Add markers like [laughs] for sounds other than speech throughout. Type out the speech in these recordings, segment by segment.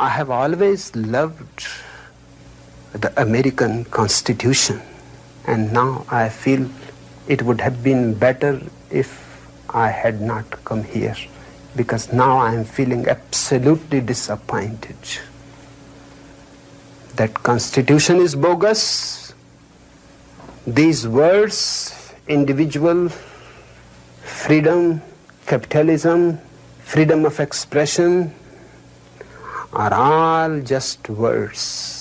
I have always loved the American Constitution, and now I feel it would have been better if I had not come here because now I am feeling absolutely disappointed. That Constitution is bogus. These words, individual freedom, capitalism, freedom of expression, are all just words.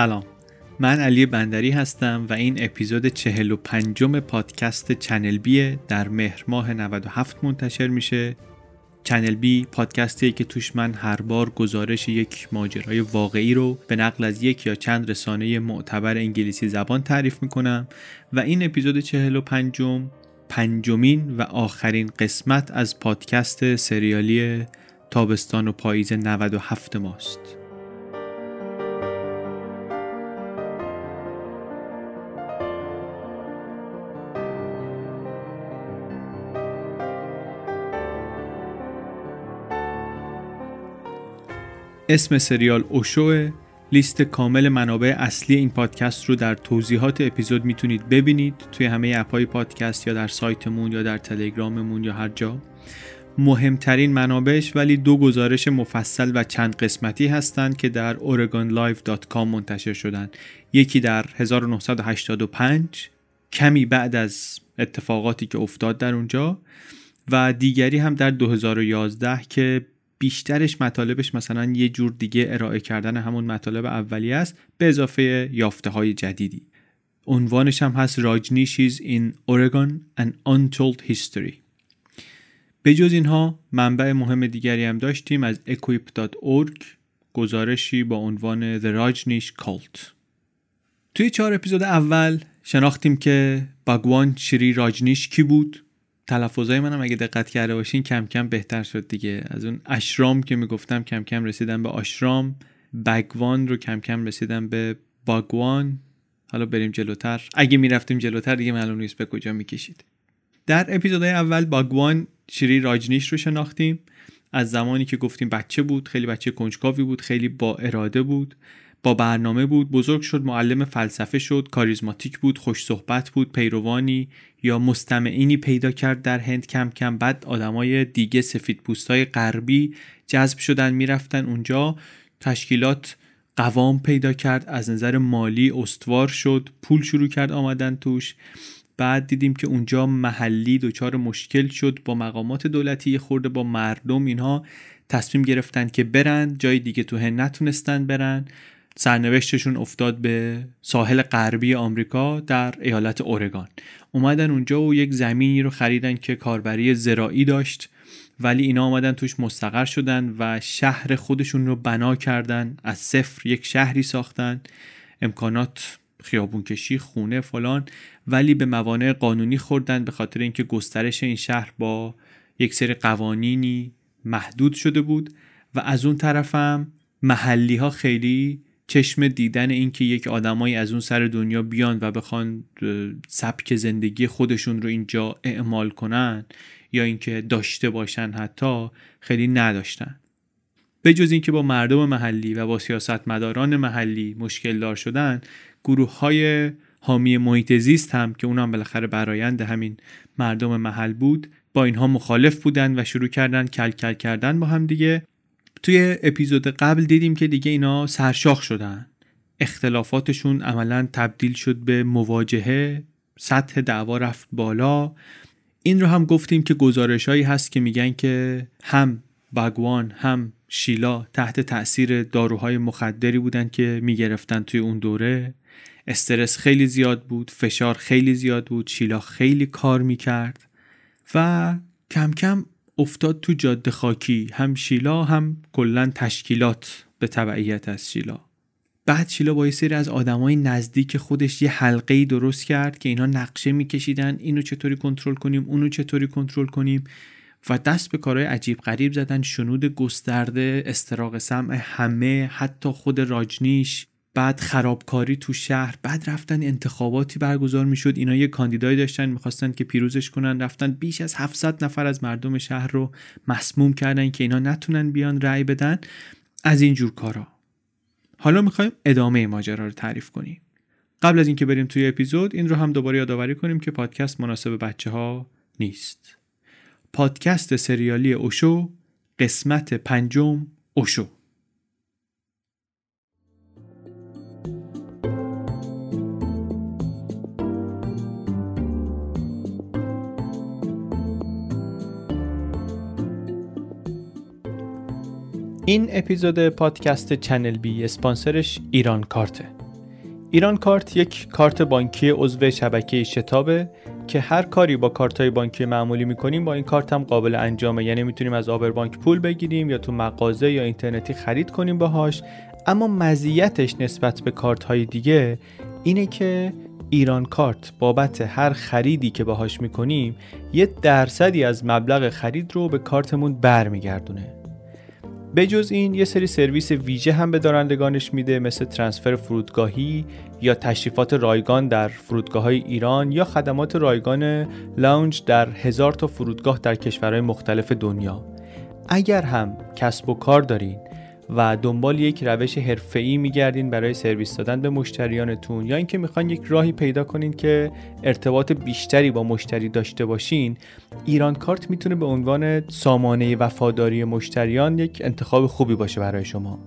سلام. من علی بندری هستم و این اپیزود 45 پادکست چنل بی در مهر ماه 97 منتشر میشه. چنل بی پادکستیه که توش من هر بار گزارش یک ماجرای واقعی رو به نقل از یک یا چند رسانه معتبر انگلیسی زبان تعریف می‌کنم و این اپیزود 45 پنجمین و آخرین قسمت از پادکست سریالی تابستان و پاییز 97 ماست. اسم سریال اوشوه. لیست کامل منابع اصلی این پادکست رو در توضیحات اپیزود می‌تونید ببینید توی همه اپهای پادکست یا در سایتمون یا در تلگراممون یا هر جا. مهمترین منابعش ولی دو گزارش مفصل و چند قسمتی هستند که در oregonlive.com منتشر شدن. یکی در 1985 کمی بعد از اتفاقاتی که افتاد در اونجا و دیگری هم در 2011 که بیشترش مطالبش مثلا یه جور دیگه ارائه کردن همون مطالب اولیه است به اضافه یافته های جدیدی. عنوانش هم هست راجنیشیز in Oregon an Untold History. به جز اینها منبع مهم دیگری هم داشتیم از equip.org گزارشی با عنوان The Rajneesh Cult. توی چهار اپیزود اول شناختیم که باگوان شری راجنیش کی بود؟ تلفظای منم اگه دقت کرده باشین کم کم بهتر شد دیگه. از اون اشرام که می‌گفتم کم کم رسیدم به آشرام بگوان رو کم کم رسیدم به باگوان. حالا بریم جلوتر. اگه می‌رفتیم جلوتر دیگه معلوم نیست به کجا می‌کشید. در اپیزودهای اول باگوان شری راجنیش رو شناختیم. از زمانی که گفتیم بچه بود خیلی بچه کنجکاوی بود خیلی با اراده بود. با برنامه بود بزرگ شد معلم فلسفه شد کاریزماتیک بود خوش صحبت بود پیروانی یا مستمعینی پیدا کرد در هند کم کم. بعد آدمای دیگه سفید پوستای غربی جذب شدن می‌رفتن اونجا. تشکیلات قوام پیدا کرد از نظر مالی استوار شد پول شروع کرد آمدن توش. بعد دیدیم که اونجا محلی دچار مشکل شد با مقامات دولتی خورده با مردم اینها تصمیم گرفتن که برن. جای دیگه تو هند نتونستن برن. سرنوشتشون افتاد به ساحل غربی آمریکا در ایالت اورگان. اومدن اونجا و یک زمینی رو خریدن که کاربری زراعی داشت ولی اینا آمدن توش مستقر شدن و شهر خودشون رو بنا کردن از صفر یک شهری ساختن امکانات خیابون کشی خونه فلان ولی به موانع قانونی خوردن به خاطر اینکه گسترش این شهر با یک سری قوانینی محدود شده بود و از اون طرفم محلی ها خیلی چشم دیدن اینکه یک آدمایی از اون سر دنیا بیان و بخوان سبک زندگی خودشون رو اینجا اعمال کنن یا اینکه داشته باشن حتی خیلی نداشتن. به جز اینکه با مردم محلی و با سیاستمداران محلی مشکل دار شدن گروه های حامی محیط زیست هم که اونم بالاخره برایند همین مردم محل بود با اینها مخالف بودن و شروع کردن کل کل کردن با هم دیگه. توی اپیزود قبل دیدیم که دیگه اینا سرشاخ شدن. اختلافاتشون عملا تبدیل شد به مواجهه سطح دعوا رفت بالا. این رو هم گفتیم که گزارش هایی هست که میگن که هم بگوان هم شیلا تحت تاثیر داروهای مخدری بودن که می‌گرفتن توی اون دوره. استرس خیلی زیاد بود فشار خیلی زیاد بود شیلا خیلی کار می‌کرد. و کم کم افتاد تو جاده خاکی هم شیلا هم کلا تشکیلات به تبعیت از شیلا. بعد شیلا با یه سری از آدمای نزدیک خودش یه حلقه درست کرد که اینا نقشه میکشیدن اینو چطوری کنترل کنیم اونو چطوری کنترل کنیم و دست به کارهای عجیب غریب زدن شنود گسترده استراق سمع همه حتی خود راجنیش. بعد خرابکاری تو شهر بعد رفتن انتخاباتی برگزار می‌شد. اینا یه کاندیدایی داشتن می‌خواستن که پیروزش کنن. رفتن بیش از 700 نفر از مردم شهر رو مسموم کردن که اینا نتونن بیان رأی بدن. از این جور کارا. حالا می‌خوایم ادامه ماجرا رو تعریف کنیم. قبل از اینکه بریم توی اپیزود این رو هم دوباره یادآوری کنیم که پادکست مناسب بچه ها نیست. پادکست سریالی اوشو قسمت پنجم اوشو. این اپیزود پادکست چنل بی اسپانسرش ایران کارته ایران کارت یک کارت بانکی عضو شبکه شتابه که هر کاری با کارت های بانکی معمولی می‌کنیم با این کارت هم قابل انجامه. یعنی می‌تونیم از آبر بانک پول بگیریم یا تو مغازه یا اینترنتی خرید کنیم باهاش. اما مزیتش نسبت به کارت های دیگه اینه که ایران کارت بابت هر خریدی که باهاش می‌کنیم یه درصدی از مبلغ خرید رو به کارتمون برمیگردونه. به جز این یه سری سرویس ویژه هم به دارندگانش میده مثل ترانسفر فرودگاهی یا تشریفات رایگان در فرودگاه های ایران یا خدمات رایگان لاونج در هزار تا فرودگاه در کشورهای مختلف دنیا. اگر هم کسب و کار دارین و دنبال یک روش حرفه‌ای میگردین برای سرویس دادن به مشتریانتون. یا اینکه می‌خواین یک راهی پیدا کنین که ارتباط بیشتری با مشتری داشته باشین ایران کارت می‌تونه به عنوان سامانه وفاداری مشتریان یک انتخاب خوبی باشه برای شما.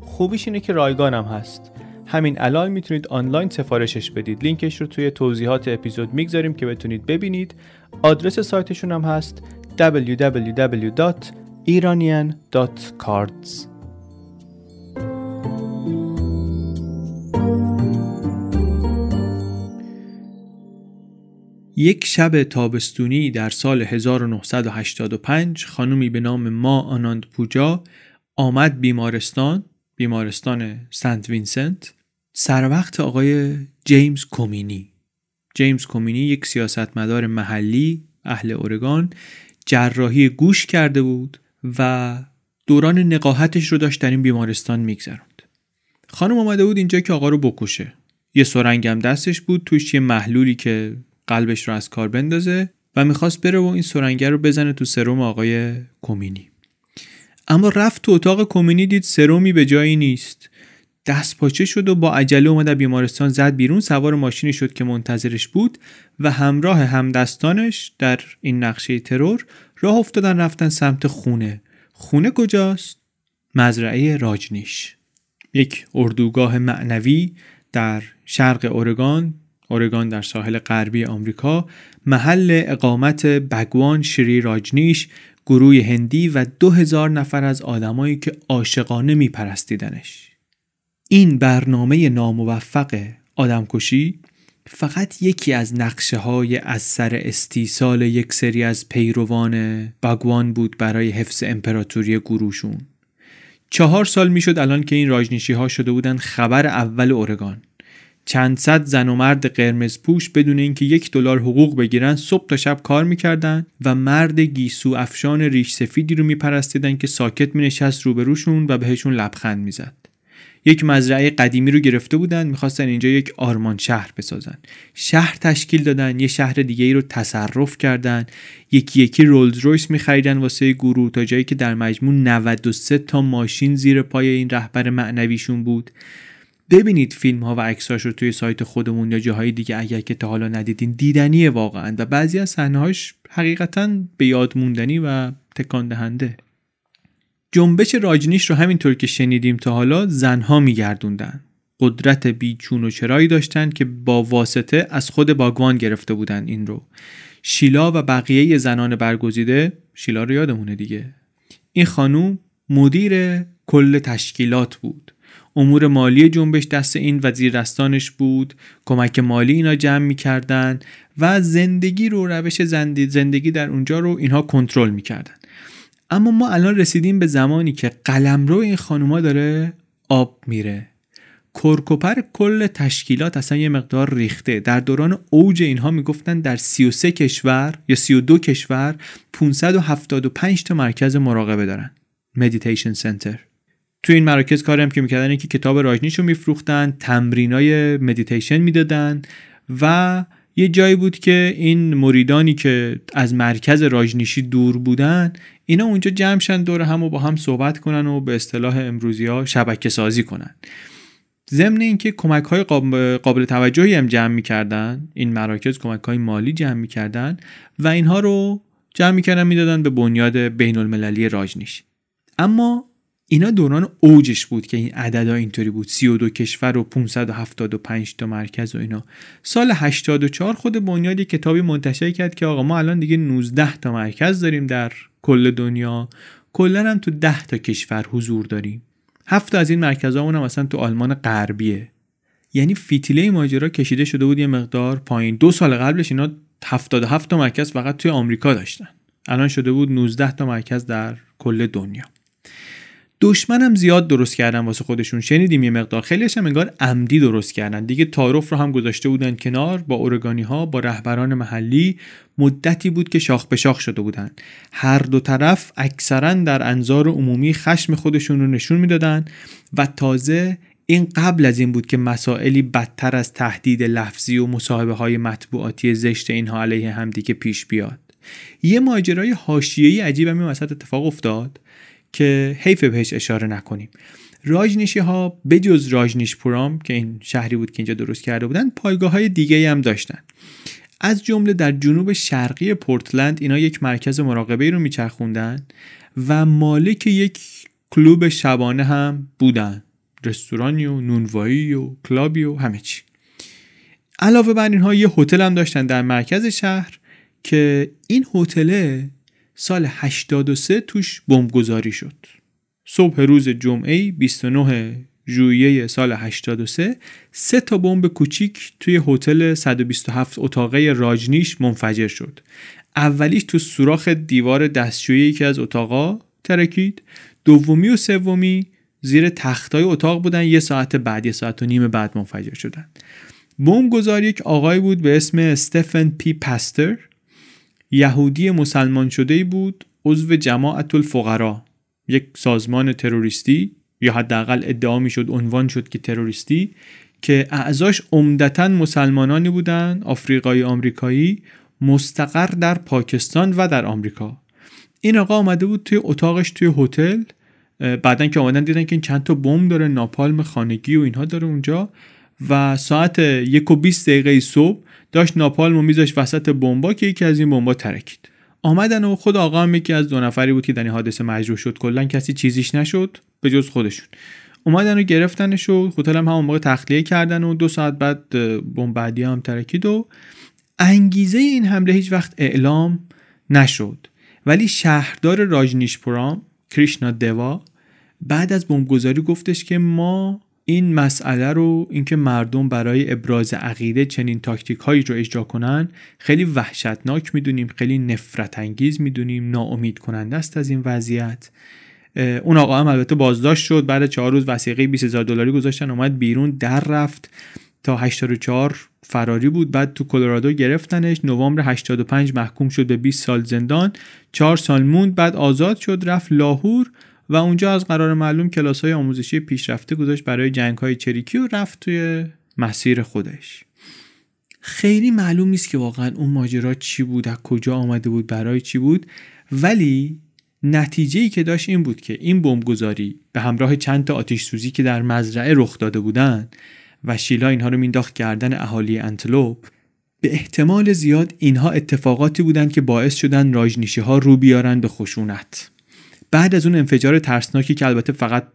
خوبیش اینه که رایگان هم هست. همین الان می‌تونید آنلاین سفارشش بدید. لینکش رو توی توضیحات اپیزود می‌گذاریم که بتونید ببینید. آدرس سایتشون هم هست www.iranian.cards یک شب تابستونی در سال 1985 خانومی به نام ما آناند پوجا آمد بیمارستان بیمارستان سنت وینسنت سر وقت آقای جیمز کومینی. جیمز کومینی یک سیاستمدار محلی اهل اورگان جراحی گوش کرده بود و دوران نقاهتش رو داشت در این بیمارستان میگذروند. خانم آمده بود اینجا که آقا رو بکشه. یه سرنگم دستش بود توش یه محلولی که قلبش رو از کار بندازه و می‌خواست بره و این سرنگه رو بزنه تو سروم آقای کومینی اما رفت تو اتاق کومینی دید سرومی به جایی نیست. دست پاچه شد و با عجله اومد بیمارستان زد بیرون. سوار ماشینی شد که منتظرش بود و همراه همدستانش در این نقشه ترور راه افتادن رفتن سمت خونه. خونه کجاست؟ مزرعه راجنیش. یک اردوگاه معنوی در شرق اورگان اورگان در ساحل غربی آمریکا محل اقامت بگوان شری راجنیش گروه هندی و دو هزار نفر از آدمایی که عاشقانه میپرستیدنش. این برنامه ناموفق آدمکشی فقط یکی از نقشه های از سر استیصال یک سری از پیروان باگوان بود برای حفظ امپراتوری گروهشون. چهار سال می‌شد الان که این راجنیشی ها شده بودن خبر اول اورگان. چند صد زن و مرد قرمز پوش بدون اینکه یک دلار حقوق بگیرن صبح تا شب کار می‌کردن و مرد گیسو افشان ریش سفیدی رو میپرستیدن که ساکت مینشست روبروشون و بهشون لبخند می‌زد. یک مزرعه قدیمی رو گرفته بودن می‌خواستن اینجا یک آرمان شهر بسازن. شهر تشکیل دادن یه شهر دیگه ای رو تصرف کردن. یکی یکی رولز رویس میخریدن واسه گروه تا جایی که در مجموع 93 تا ماشین زیر پای این رهبر معنویشون بود. ببینید فیلم ها و عکساش رو توی سایت خودمون یا جاهای دیگه اگر که تا حالا ندیدین دیدنیه واقعا و بعضی از هاش حقیقتا به یاد موندنی و تکان دهنده. جنبش راجنیش رو همینطور که شنیدیم تا حالا زنها میگردوندن. قدرت بیچون و چرایی داشتن که با واسطه از خود باگوان گرفته بودن این رو. شیلا و بقیه زنان برگزیده شیلا رو یادمونه دیگه. این خانوم مدیر کل تشکیلات بود. امور مالی جنبش دست این وزیر دستانش بود کمک مالی اینا جمع می‌کردن و زندگی رو روش زندگی در اونجا رو اینها کنترل می‌کردن. اما ما الان رسیدیم به زمانی که قلمرو این خانوما داره آب میره. کرکوپر کل تشکیلات اصلا یه مقدار ریخته. در دوران اوج اینها می‌گفتن در 33 کشور یا 32 کشور 575 تا مرکز مراقبه دارن. meditation center تو این مراکز کاری هم که می‌کردن که کتاب راجنیش رو میفروختن تمرینای مدیتیشن می‌دادن و یه جایی بود که این مریدانی که از مرکز راجنیشی دور بودن اینا اونجا جمع شن دور هم و با هم صحبت کنن و به اصطلاح امروزی ها شبکه سازی کنن. ضمن اینکه کمک های قابل توجهی هم جمع می‌کردن این مراکز کمک های مالی جمع می‌کردن و اینها رو جمع می‌کردن می‌دادن به بنیاد بین المللی راجنیش اما اینا دوران اوجش بود که این عددا اینطوری بود. 32 کشور و 575 تا مرکز و اینا. سال 84 خود بنیاد کتابی منتشر کرد که آقا ما الان دیگه 19 تا مرکز داریم در کل دنیا. کلا هم تو 10 تا کشور حضور داریم. هفت از این مرکزها هم مثلا تو آلمان غربیه. یعنی فیتیله ماجرا کشیده شده بود یه مقدار پایین. دو سال قبلش اینا 77 تا مرکز فقط توی آمریکا داشتن. الان شده بود 19 تا مرکز در کل دنیا. دشمنم زیاد درست کردن واسه خودشون. شنیدیم یه مقدار. خیلیش هم انگار عمدی درست کردن. دیگه تعارف رو هم گذاشته بودن کنار با اورگانی ها با رهبران محلی. مدتی بود که شاخ به شاخ شده بودن. هر دو طرف اکثرا در انظار عمومی خشم خودشون رو نشون می‌دادن و تازه این قبل از این بود که مسائلی بدتر از تهدید لفظی و مصاحبه های مطبوعاتی زشت اینها علیه همدیگه پیش بیاد. یه ماجرای حاشیه‌ای عجیب هم وسط اتفاق افتاد. که حیف بهش اشاره نکنیم. راجنیشی ها بجز راجنیش پورام که این شهری بود که اینجا درست کرده بودن پایگاه های دیگه هم داشتن. از جمله در جنوب شرقی پورتلند اینا یک مرکز مراقبه رو میچرخوندن و مالک یک کلوب شبانه هم بودن. رستورانی و نونوایی و کلابی و همه چی. علاوه بر اینها یه هتل هم داشتن در مرکز شهر که این هتل سال 83 توش بمبگذاری شد. صبح روز جمعه 29 ژوئیه سال 83 سه تا بمب کوچیک توی هتل 127 اتاقه راجنیش منفجر شد. اولیش تو سوراخ دیوار دستشویی یکی از اتاقا ترکید. دومی و سومی زیر تختای اتاق بودن یه ساعت بعد یه ساعت و نیم بعد منفجر شدن. بمب گذاری یک آقای بود به اسم استفن پی پستر یهودی مسلمان شده بود عضو جماعت الفقرا یک سازمان تروریستی یا حداقل ادعا می‌شد عنوان شد که تروریستی که اعضاش عمدتا مسلمانانی بودند آفریقایی آمریکایی مستقر در پاکستان و در آمریکا. این آقا آمده بود توی اتاقش توی هتل. بعدا که آمدن دیدن که این چند تا بمب داره ناپالم خانگی و اینها داره اونجا. و ساعت یک و 20 دقیقه صبح داشت ناپالم و میذاش وسط بمبا که یکی از این بمبا ترکید. آمدن و خود آقا هم یکی از دو نفری بود که در این حادثه مجروح شد. کلا کسی چیزیش نشد به جز خودشون. اومدن و گرفتنش و هتل هم همون موقع تخلیه کردن و دو ساعت بعد بمب بعدی هم ترکید و انگیزه این حمله هیچ وقت اعلام نشد. ولی شهردار راجنیشپورام کریشنا دوا بعد از بمبگذاری گفتش که ما این مسئله رو اینکه مردم برای ابراز عقیده چنین تاکتیک هایی رو اجرا کنن خیلی وحشتناک می‌دونیم خیلی نفرت انگیز می‌دونیم ناامید کننده است از این وضعیت. اون آقا هم البته بازداشت شد بعد چهار روز وسیقه 20000 دلاری گذاشتن اومد بیرون در رفت تا 84 فراری بود بعد تو کلرادو گرفتنش نوامبر 85 محکوم شد به 20 سال زندان 4 سال موند بعد آزاد شد رفت لاهور. و اونجا از قرار معلوم کلاس های آموزشی پیشرفته گذاشت برای جنگ های چریکی و رفت توی مسیر خودش. خیلی معلوم نیست که واقعا اون ماجرا چی بود از کجا آمده بود برای چی بود. ولی نتیجه ای که داشت این بود که این بمبگذاری به همراه چند تا آتش سوزی که در مزرعه رخ داده بودند و شیلا اینها رو مینداخت کردن اهالی انتلوپ به احتمال زیاد اینها اتفاقاتی بودند که باعث شدن راجنیشی ها رو بیارن به خشونت. بعد از اون انفجار ترسناکی که البته فقط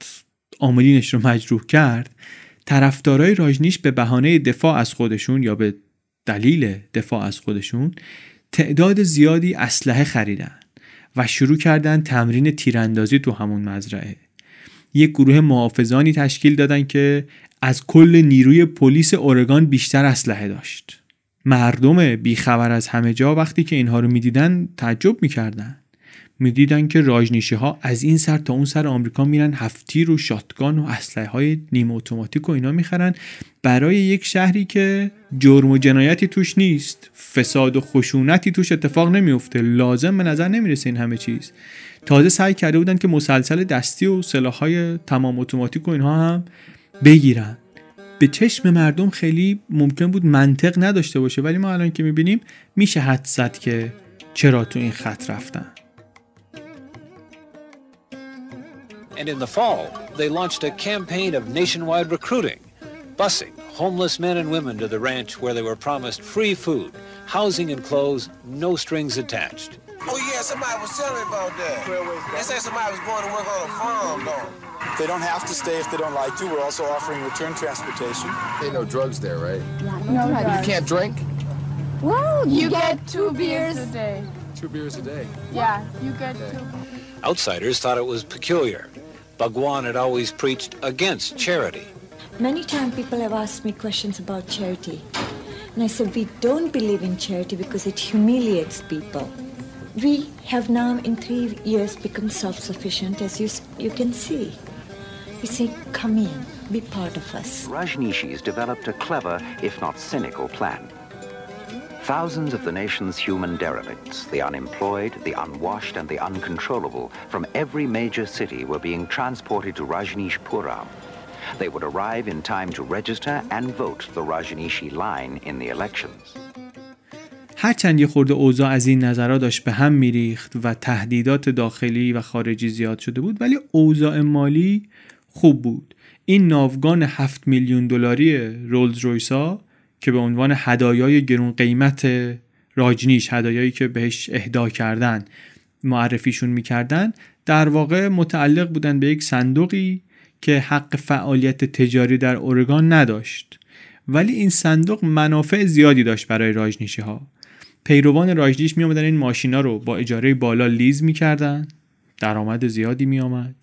عاملینش رو مجروح کرد طرفدارای راجنیش به بهانه دفاع از خودشون یا به دلیل دفاع از خودشون تعداد زیادی اسلحه خریدن و شروع کردن تمرین تیراندازی تو همون مزرعه. یک گروه محافظانی تشکیل دادن که از کل نیروی پلیس اورگان بیشتر اسلحه داشت. مردم بیخبر از همه جا وقتی که اینها رو می‌دیدن تعجب می‌کردن. می‌دیدن که راجنیشی ها از این سر تا اون سر آمریکا میرن هفتیر و شاتگان و اسلحه های نیمه اتوماتیک و اینا می‌خرن. برای یک شهری که جرم و جنایتی توش نیست فساد و خشونتی توش اتفاق نمیفته لازم به نظر نمی‌رسه این همه چیز. تازه سعی کرده بودن که مسلسل دستی و های تمام اتوماتیک و اینها هم بگیرن. به چشم مردم خیلی ممکن بود منطق نداشته باشه ولی ما الان که می‌بینیم میشه حد زد که چرا تو این خط رفتن. And in the fall, they launched a campaign of nationwide recruiting, busing homeless men and women to the ranch where they were promised free food, housing and clothes, no strings attached. Oh yeah, somebody was telling me about that. They said somebody was going to work on a farm though. They don't have to stay if they don't like to. We're also offering return transportation. Ain't no drugs there, right? No, drugs. You can't drink? Well, you, get two beers a day. Two beers a day. Yeah, you get two. Outsiders thought it was peculiar. Bhagwan had always preached against charity. Many times people have asked me questions about charity. And I said, we don't believe in charity because it humiliates people. We have now in three years become self-sufficient, as you, you can see. We say, come in, be part of us. Rajneeshis developed a clever, if not cynical, plan. Thousands of the nation's human derelicts, the unemployed, the unwashed, and the uncontrollable, from every major city were being transported to Rajneeshpuram. They would arrive in time to register and vote the Rajneeshi line in the elections. هرچند یه خورده اوضاع از این نظرها داشت به هم میریخت و تهدیدات داخلی و خارجی زیاد شده بود ولی اوضاع مالی خوب بود این ناوگان 7 میلیون دلاری رولز رویسا که به عنوان هدایای گرون قیمت راجنیش هدایایی که بهش اهدا کردن معرفیشون می‌کردن در واقع متعلق بودن به یک صندوقی که حق فعالیت تجاری در اورگان نداشت. ولی این صندوق منافع زیادی داشت برای راجنیشی ها پیروان راجنیش می این ماشینا رو با اجاره بالا لیز می‌کردن. درآمد زیادی می آمد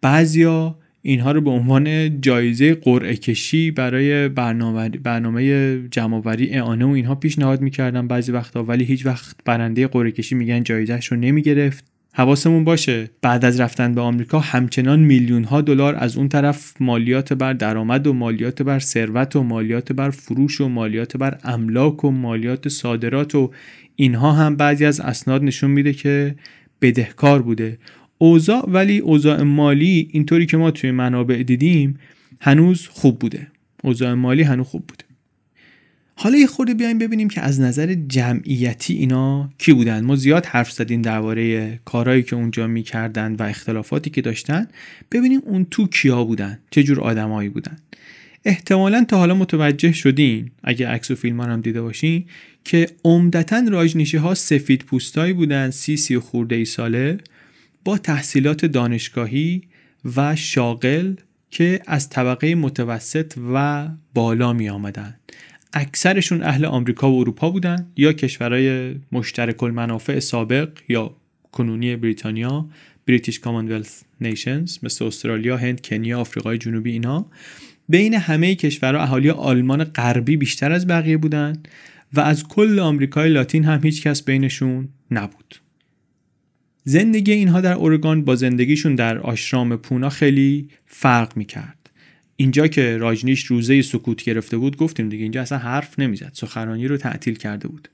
بعضیا اینها رو به عنوان جایزه قرعه کشی برای برنامه, برنامه جمعآوری اعانه و اینها پیشنهاد می‌کردن بعضی وقتا ولی هیچ وقت برنده قرعه کشی میگن جایزش رو نمی‌گرفت. حواسمون باشه. بعد از رفتن به آمریکا همچنان میلیون ها دلار از اون طرف مالیات بر درآمد و مالیات بر ثروت و مالیات بر فروش و مالیات بر املاک و مالیات صادرات و اینها هم بعضی از اسناد نشون میده که بدهکار بوده. اوضاع ولی اوضاع مالی اینطوری که ما توی منابع دیدیم هنوز خوب بوده. اوضاع مالی هنوز خوب بوده. حالا یه خورده بیایم ببینیم که از نظر جمعیتی اینا کی بودن. ما زیاد حرف زدیم درباره کارهایی که اونجا می‌کردن و اختلافاتی که داشتن. ببینیم اون تو کیا بودن چه جور آدمایی بودن. احتمالا تا حالا متوجه شدین اگه عکس و فیلم هم دیده باشین که عمدتا راجنیشی ها سفید پوستایی بودن سی سی خورده ای ساله. با تحصیلات دانشگاهی و شاغل که از طبقه متوسط و بالا می آمدن. اکثرشون اهل آمریکا و اروپا بودن یا کشورهای مشترک المنافع سابق یا کنونی بریتانیا بریتیش کامنولث نیشنز مثل استرالیا، هند، کنیا، آفریقای جنوبی اینا بین همه کشورها اهالی آلمان غربی بیشتر از بقیه بودن و از کل آمریکای لاتین هم هیچ کس بینشون نبود. زندگی اینها در اورگان با زندگیشون در آشرام پونا خیلی فرق می‌کرد. اینجا که راجنیش روزه سکوت گرفته بود گفتیم دیگه اینجا اصلا حرف نمی‌زد. سخنرانی رو تعطیل کرده بود.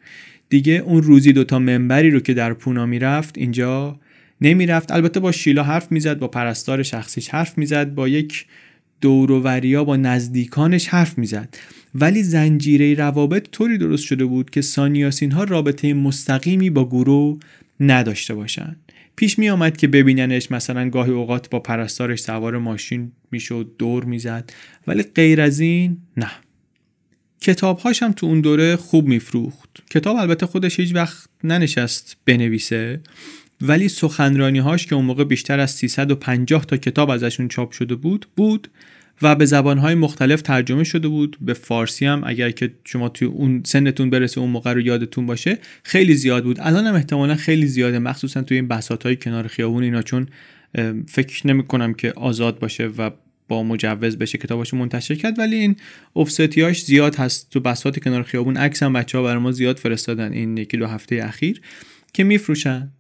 دیگه اون روزی دوتا منبری رو که در پونا می‌رفت اینجا نمی‌رفت. البته با شیلا حرف می‌زد با پرستار شخصیش حرف می‌زد با یک دورووریا با نزدیکانش حرف می‌زد. ولی زنجیره روابط طوری درست شده بود که سانیاسین ها رابطه مستقیمی با گروه نداشته باشن. پیش می آمد که ببیننش مثلا گاهی اوقات با پرستارش سوار ماشین می‌شد دور می‌زد ولی غیر از این نه. کتابهاش هم تو اون دوره خوب میفروخت. کتاب البته خودش هیچ وقت ننشست بنویسه ولی سخنرانی هاش که اون موقع بیشتر از 350 تا کتاب ازشون چاپ شده بود بود و به زبانهای مختلف ترجمه شده بود. به فارسی هم اگر که شما توی اون سنتون برسه اون موقع رو یادتون باشه خیلی زیاد بود. الان هم احتمالا خیلی زیاده مخصوصا توی این بساط های کنار خیابون اینا چون فکر نمی کنم که آزاد باشه و با مجوز بشه کتاباش منتشر کرد. ولی این افستیاش زیاد هست. تو بساط کنار خیابون عکس هم بچه ها برای ما زیاد فرستادن این یکی دو هفته اخیر که میفروشن.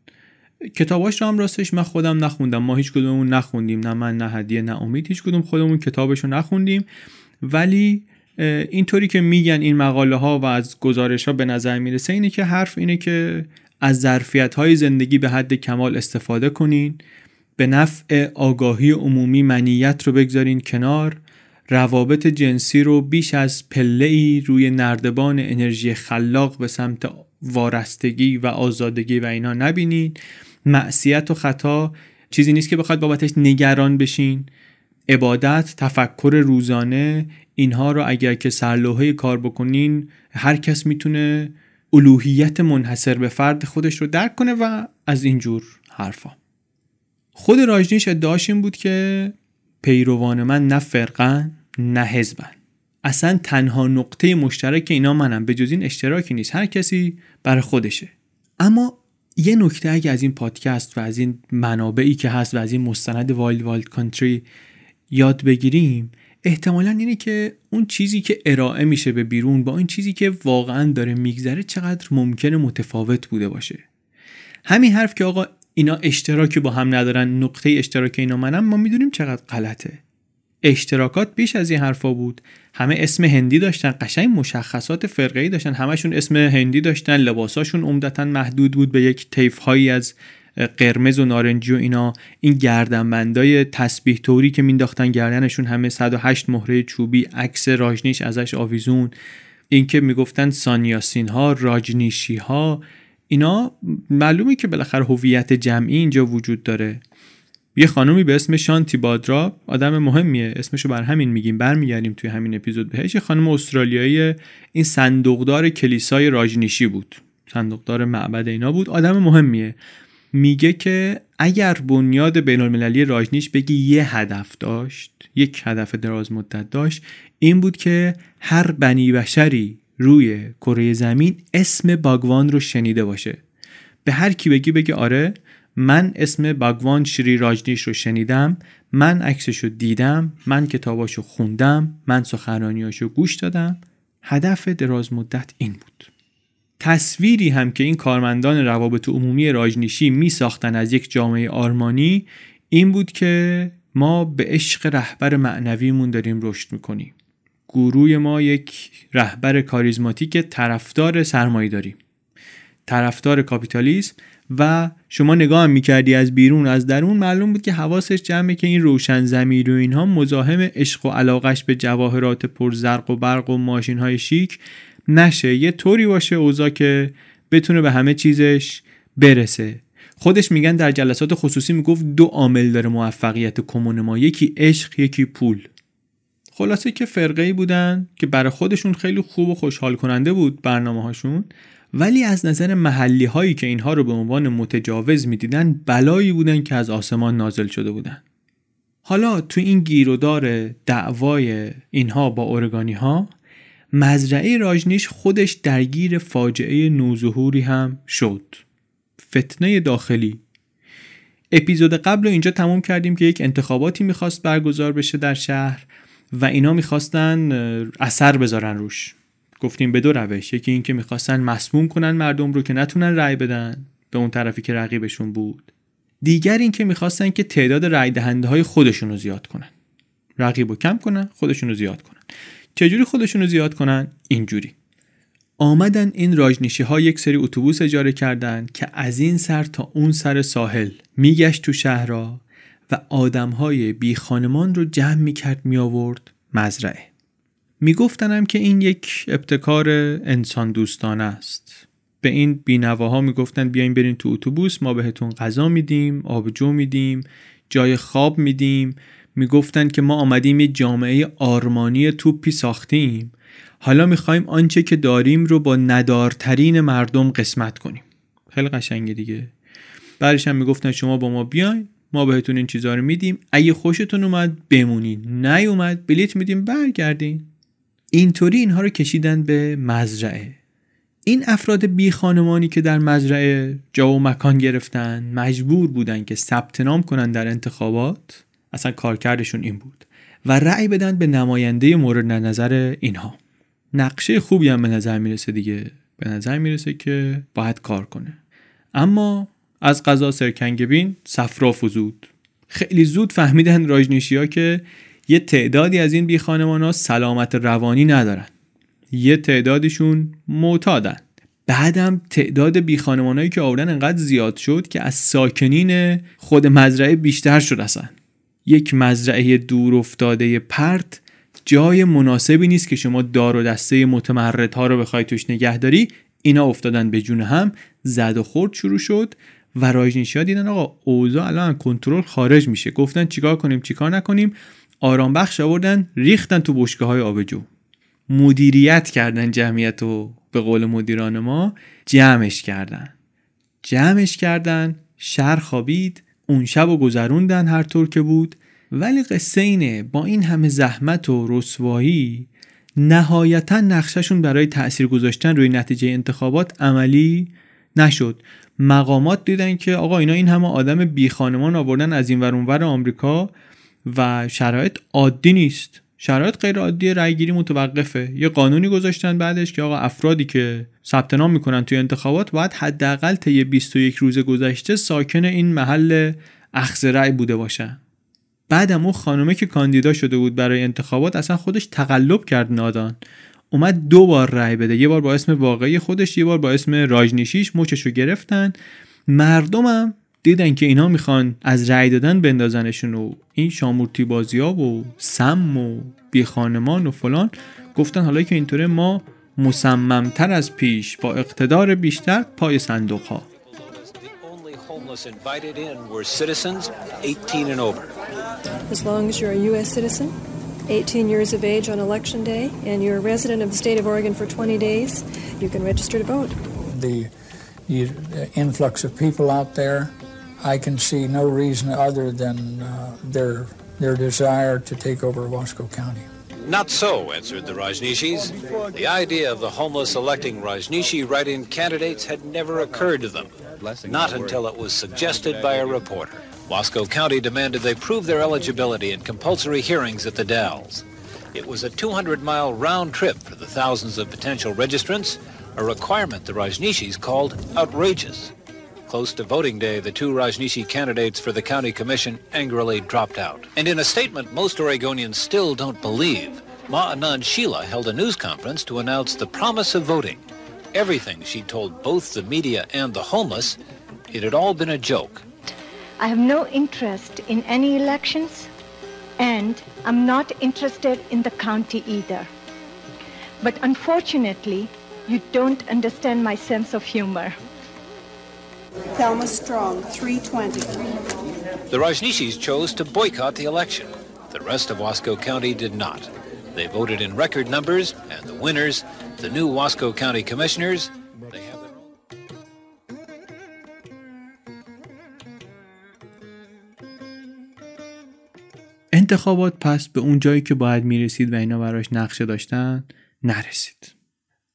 کتاباش رو هم راستش من خودم نخوندم. ما هیچ کدوممون نخوندیم. نه من نه هدیه نه امید. هیچ کدوم خودمون کتابش رو نخوندیم. ولی اینطوری که میگن این مقاله ها و از گزارش ها به نظر می‌رسه اینه که حرف اینه که از ظرفیت های زندگی به حد کمال استفاده کنین. به نفع آگاهی عمومی منیت رو بگذارین کنار. روابط جنسی رو بیش از پله ای روی نردبان انرژی خلاق به سمت وارستگی و آزادگی و اینا نبینین. معصیت و خطا چیزی نیست که بخواد بابتش نگران بشین. عبادت تفکر روزانه اینها رو اگر که سرلوحه کار بکنین هر کس می‌تونه الوهیت منحصر به فرد خودش رو درک کنه و از اینجور حرفا. خود راجنیش ادعاش این بود که پیروان من نه فرقن نه حزبن اصلا تنها نقطه مشترک اینا منم به جز این اشتراکی نیست. هر کسی برای خودشه. اما یه نکته اگه از این پادکست و از این منابعی که هست و از این مستند Wild Wild Country یاد بگیریم احتمالا اینه که اون چیزی که ارائه میشه به بیرون با این چیزی که واقعا داره میگذره چقدر ممکنه متفاوت بوده باشه. همین حرف که آقا اینا اشتراکی با هم ندارن نقطه اشتراک اینا منم ما می‌دونیم چقدر غلطه. اشتراکات بیش از این حرفا بود. همه اسم هندی داشتن قشنگ مشخصات فرقه داشتن. همشون اسم هندی داشتن لباساشون عمدتا محدود بود به یک طیف هایی از قرمز و نارنجی و اینا. این گردنبندای تسبیح توری که مینداختن گردنشون همه 108 مهره چوبی عکس راجنیش ازش آویزون. اینکه می‌گفتن سانیاسین ها راجنیشی ها اینا معلومه که بالاخره هویت جمعی اینجا وجود داره. یه خانومی به اسم شانتی بادرا آدم مهمیه. اسمشو بر همین میگیم برمیگردیم توی همین اپیزود بهش. یه خانم استرالیایی این صندوقدار کلیسای راجنیشی بود. صندوقدار معبد اینا بود. آدم مهمیه. میگه که اگر بنیاد بین المللی راجنیش بگی یه هدف داشت یک هدف دراز مدت داشت این بود که هر بنی بشری روی کره زمین اسم باگوان رو شنیده باشه. به هر کی بگی بگی آره من اسم باگوان شری راجنیش رو شنیدم من عکسش رو دیدم من کتاباشو خوندم من سخنرانیاشو گوش دادم. هدف دراز مدت این بود. تصویری هم که این کارمندان روابط عمومی راجنیشی می ساختن از یک جامعه آرمانی این بود که ما به عشق رهبر معنویمون داریم رشد می‌کنیم. گروه ما یک رهبر کاریزماتیک طرفدار سرمایه داریم طرفدار کاپیتالیسم و شما نگاه هم می‌کردی از بیرون از درون معلوم بود که حواسش جمعه که این روشن زمیر و اینها مزاحم عشق و علاقش به جواهرات پرزرق و برق و ماشین های شیک نشه. یه طوری باشه اوضاع که بتونه به همه چیزش برسه. خودش میگن در جلسات خصوصی می‌گفت دو عامل داره موفقیت کمون ما یکی عشق یکی پول. خلاصه که فرقه ای بودن که برای خودشون خیلی خوب و خوشحال کننده بود برنامه هاشون ولی از نظر محلی هایی که اینها رو به عنوان متجاوز می‌دیدن بلایی بودن که از آسمان نازل شده بودن. حالا تو این گیرودار دعوای اینها با اورگانی ها مزرعه راجنیش خودش درگیر فاجعه نوظهوری هم شد. فتنه داخلی. اپیزود قبل رو اینجا تموم کردیم که یک انتخاباتی می‌خواست برگزار بشه در شهر و اینا می‌خواستن اثر بذارن روش. گفتیم به دو روش. یکی اینکه می‌خواستن مسموم کنن مردم رو که نتونن رأی بدن به اون طرفی که رقیبشون بود. دیگر اینکه می‌خواستن که تعداد رأی دهنده های خودشون رو زیاد کنن. رقیب رو کم کنن خودشون رو زیاد کنن. چجوری خودشون رو زیاد کنن؟ اینجوری. آمدن این راجنیشی ها یک سری اتوبوس اجاره کردن که از این سر تا اون سر ساحل میگشت تو شهرها و آدم های بی خانمان رو جمع می‌کرد می آورد مزرعه. میگفتنم که این یک ابتکار انسان دوستانه است. به این بینواها می‌گفتن بیاین برین تو اتوبوس ما بهتون غذا میدیم آبجو میدیم جای خواب میدیم. می‌گفتن که ما آمدیم یه جامعه آرمانی توپی ساختیم. حالا می‌خوایم آنچه که داریم رو با ندارترین مردم قسمت کنیم. خیلی قشنگه دیگه. بعدش هم می‌گفتن شما با ما بیاین ما بهتون این چیزها رو میدیم. اگه خوشتون اومد بمونین. نیومد بلیت میدیم برگردین. اینطوری اینها رو کشیدن به مزرعه. این افراد بی خانمانی که در مزرعه جا و مکان گرفتن مجبور بودن که ثبت نام کنن در انتخابات اصلا کارکردشون این بود و رأی بدن به نماینده مورد نظر اینها. نقشه خوبی هم به نظر می‌رسه دیگه. به نظر می‌رسه که باید کار کنه. اما از قضا سرکنگبین صفرا فزود. خیلی زود فهمیدن راجنیشی ها که یه تعدادی از این بی ها سلامت روانی ندارن. یه تعدادشون معتادن. بعدم تعداد بی هایی که آوردن انقدر زیاد شد که از ساکنین خود مزرعه بیشتر شد اصلا یک مزرعه دور افتاده پرت جای مناسبی نیست که شما دار و دسته متمردها رو بخوای توش نگهداری اینا افتادن به جون هم زد و خورد شروع شد و رایجنشی ها دیدن آقا اوضاع الان کنترل خارج میشه. گفتن چیکار کنیم چیکار نکنیم؟ آرام بخش آوردن ریختن تو بشکه های آبجو. مدیریت کردن جمعیت رو به قول مدیران ما جمعش کردن. جمعش کردن شهر خوابید اون شب و گذروندن هر طور که بود. ولی قصه اینه با این همه زحمت و رسوایی نهایتا نقششون برای تأثیر گذاشتن روی نتیجه انتخابات عملی نشد. مقامات دیدن که آقا اینا این همه آدم بی خانمان آوردن از این ور آمریکا و شرایط عادی نیست. شرایط غیر عادی رأیگیری متوقفه. یه قانونی گذاشتن بعدش که آقا افرادی که ثبت نام می‌کنن توی انتخابات باید حداقل طی 21 روز گذشته ساکن این محل اخذ رأی بوده باشن. بعدم اون خانومه که کاندیدا شده بود برای انتخابات اصلا خودش تقلب کرد نادان. اومد دو بار رأی بده. یه بار با اسم واقعی خودش یه بار با اسم راجنیشیش. مچش رو گرفتن. مردمم دیدن که اینا می‌خوان از رأی دادن بندازنشون و این شامورتی بازی ها و سم و بی خانمان و فلان گفتن حالا که اینطوره ما مصممتر از پیش با اقتدار بیشتر پای صندوق ها The influx of people out there I can see no reason other than uh, their, their desire to take over Wasco County. Not so, answered the Rajnishis. The idea of the homeless electing Rajnishi write-in candidates had never occurred to them. Not until it was suggested by a reporter. Wasco County demanded they prove their eligibility in compulsory hearings at the Dalles. It was a 200-mile round trip for the thousands of potential registrants, a requirement the Rajnishis called outrageous. Close to voting day, the two Rajnishi candidates for the county commission angrily dropped out. And in a statement most Oregonians still don't believe, Ma Anand Sheila held a news conference to announce the promise of voting. Everything she told both the media and the homeless, it had all been a joke. I have no interest in any elections, and I'm not interested in the county either. But unfortunately, you don't understand my sense of humor. Thelma Strong, 320. The Rajnishis chose to boycott the election. The rest of Wasco County did not. They voted in record numbers, and the winners, the new Wasco County Commissioners, they have their انتخابات پس به اون جایی که باید میرسید و اینا براش نقشه داشتن نرسید.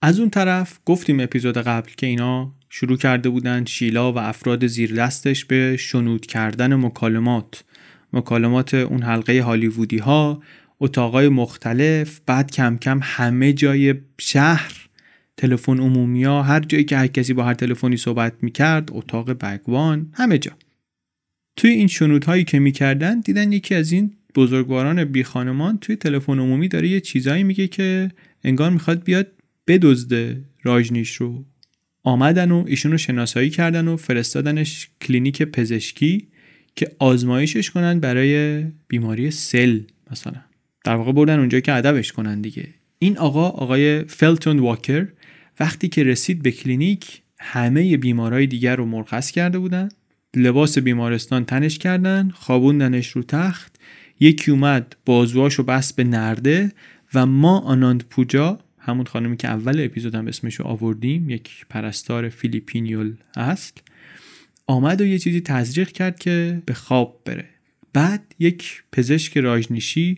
از اون طرف گفتیم اپیزود قبل که اینا شروع کرده بودند شیلا و افراد زیر دستش به شنود کردن مکالمات. مکالمات اون حلقه هالیوودی ها اتاقای مختلف بعد کم کم همه جای شهر تلفن عمومی ها هر جایی که هر کسی با هر تلفنی صحبت می‌کرد اتاق بگوان همه جا. توی این شنودهایی که می‌کردن دیدن یکی از این بزرگواران بی خانمان توی تلفن عمومی داره یه چیزایی میگه که انگار می‌خواد بیاد بدزده راجنیش رو. آمدن و ایشون رو شناسایی کردن و فرستادنش کلینیک پزشکی که آزمایشش کنن برای بیماری سل مثلا. در واقع بردن اونجا که ادبش کنن دیگه. این آقا آقای فلتون واکر وقتی که رسید به کلینیک همه بیمارای دیگر رو مرخص کرده بودن لباس بیمارستان تنش کردن خوابوندنش رو تخت یکی اومد بازوهاشو بس به نرده و ما آناند پوجا همون خانمی که اول اپیزود هم اسمشو آوردیم یک پرستار فیلیپینیول است آمد و یه چیزی تزریق کرد که به خواب بره. بعد یک پزشک راجنیشی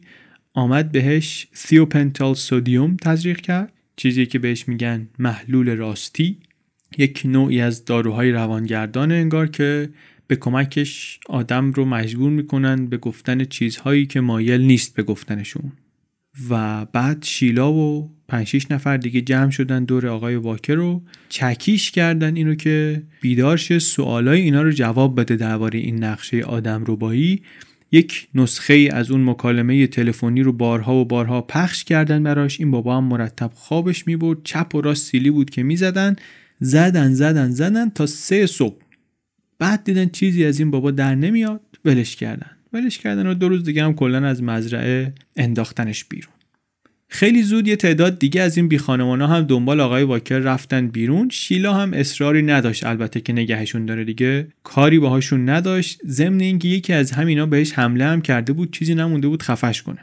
آمد بهش ثیوپنتال سودیوم تزریق کرد چیزی که بهش میگن محلول راستی. یک نوعی از داروهای روانگردان انگار که به کمکش آدم رو مجبور می‌کنن به گفتن چیزهایی که مایل نیست به گفتنشون. و بعد شیلا و 5 نفر دیگه جمع شدن دور آقای واکر رو. چکیش کردن اینو که بیدارش سوالای اینا رو جواب بده درباره این نقشه آدم ربایی یک نسخه ای از اون مکالمه تلفنی رو بارها و بارها پخش کردن براش. این بابا هم مرتب خوابش می‌برد. چپ و راست سیلی بود که می‌زدن. زدن زدن زدن تا سه صبح. بعد دیدن چیزی از این بابا در نمیاد. ولش کردن. ولش کردن و دو روز دیگه هم کلا از مزرعه انداختنش بیرون. خیلی زود یه تعداد دیگه از این بیخانمانا هم دنبال آقای واکر رفتن بیرون. شیلا هم اصراری نداشت البته که نگهشون داره دیگه. کاری باهاشون نداشت. ضمن اینکه یکی از همینا بهش حمله هم کرده بود چیزی نمونده بود خفش کنه.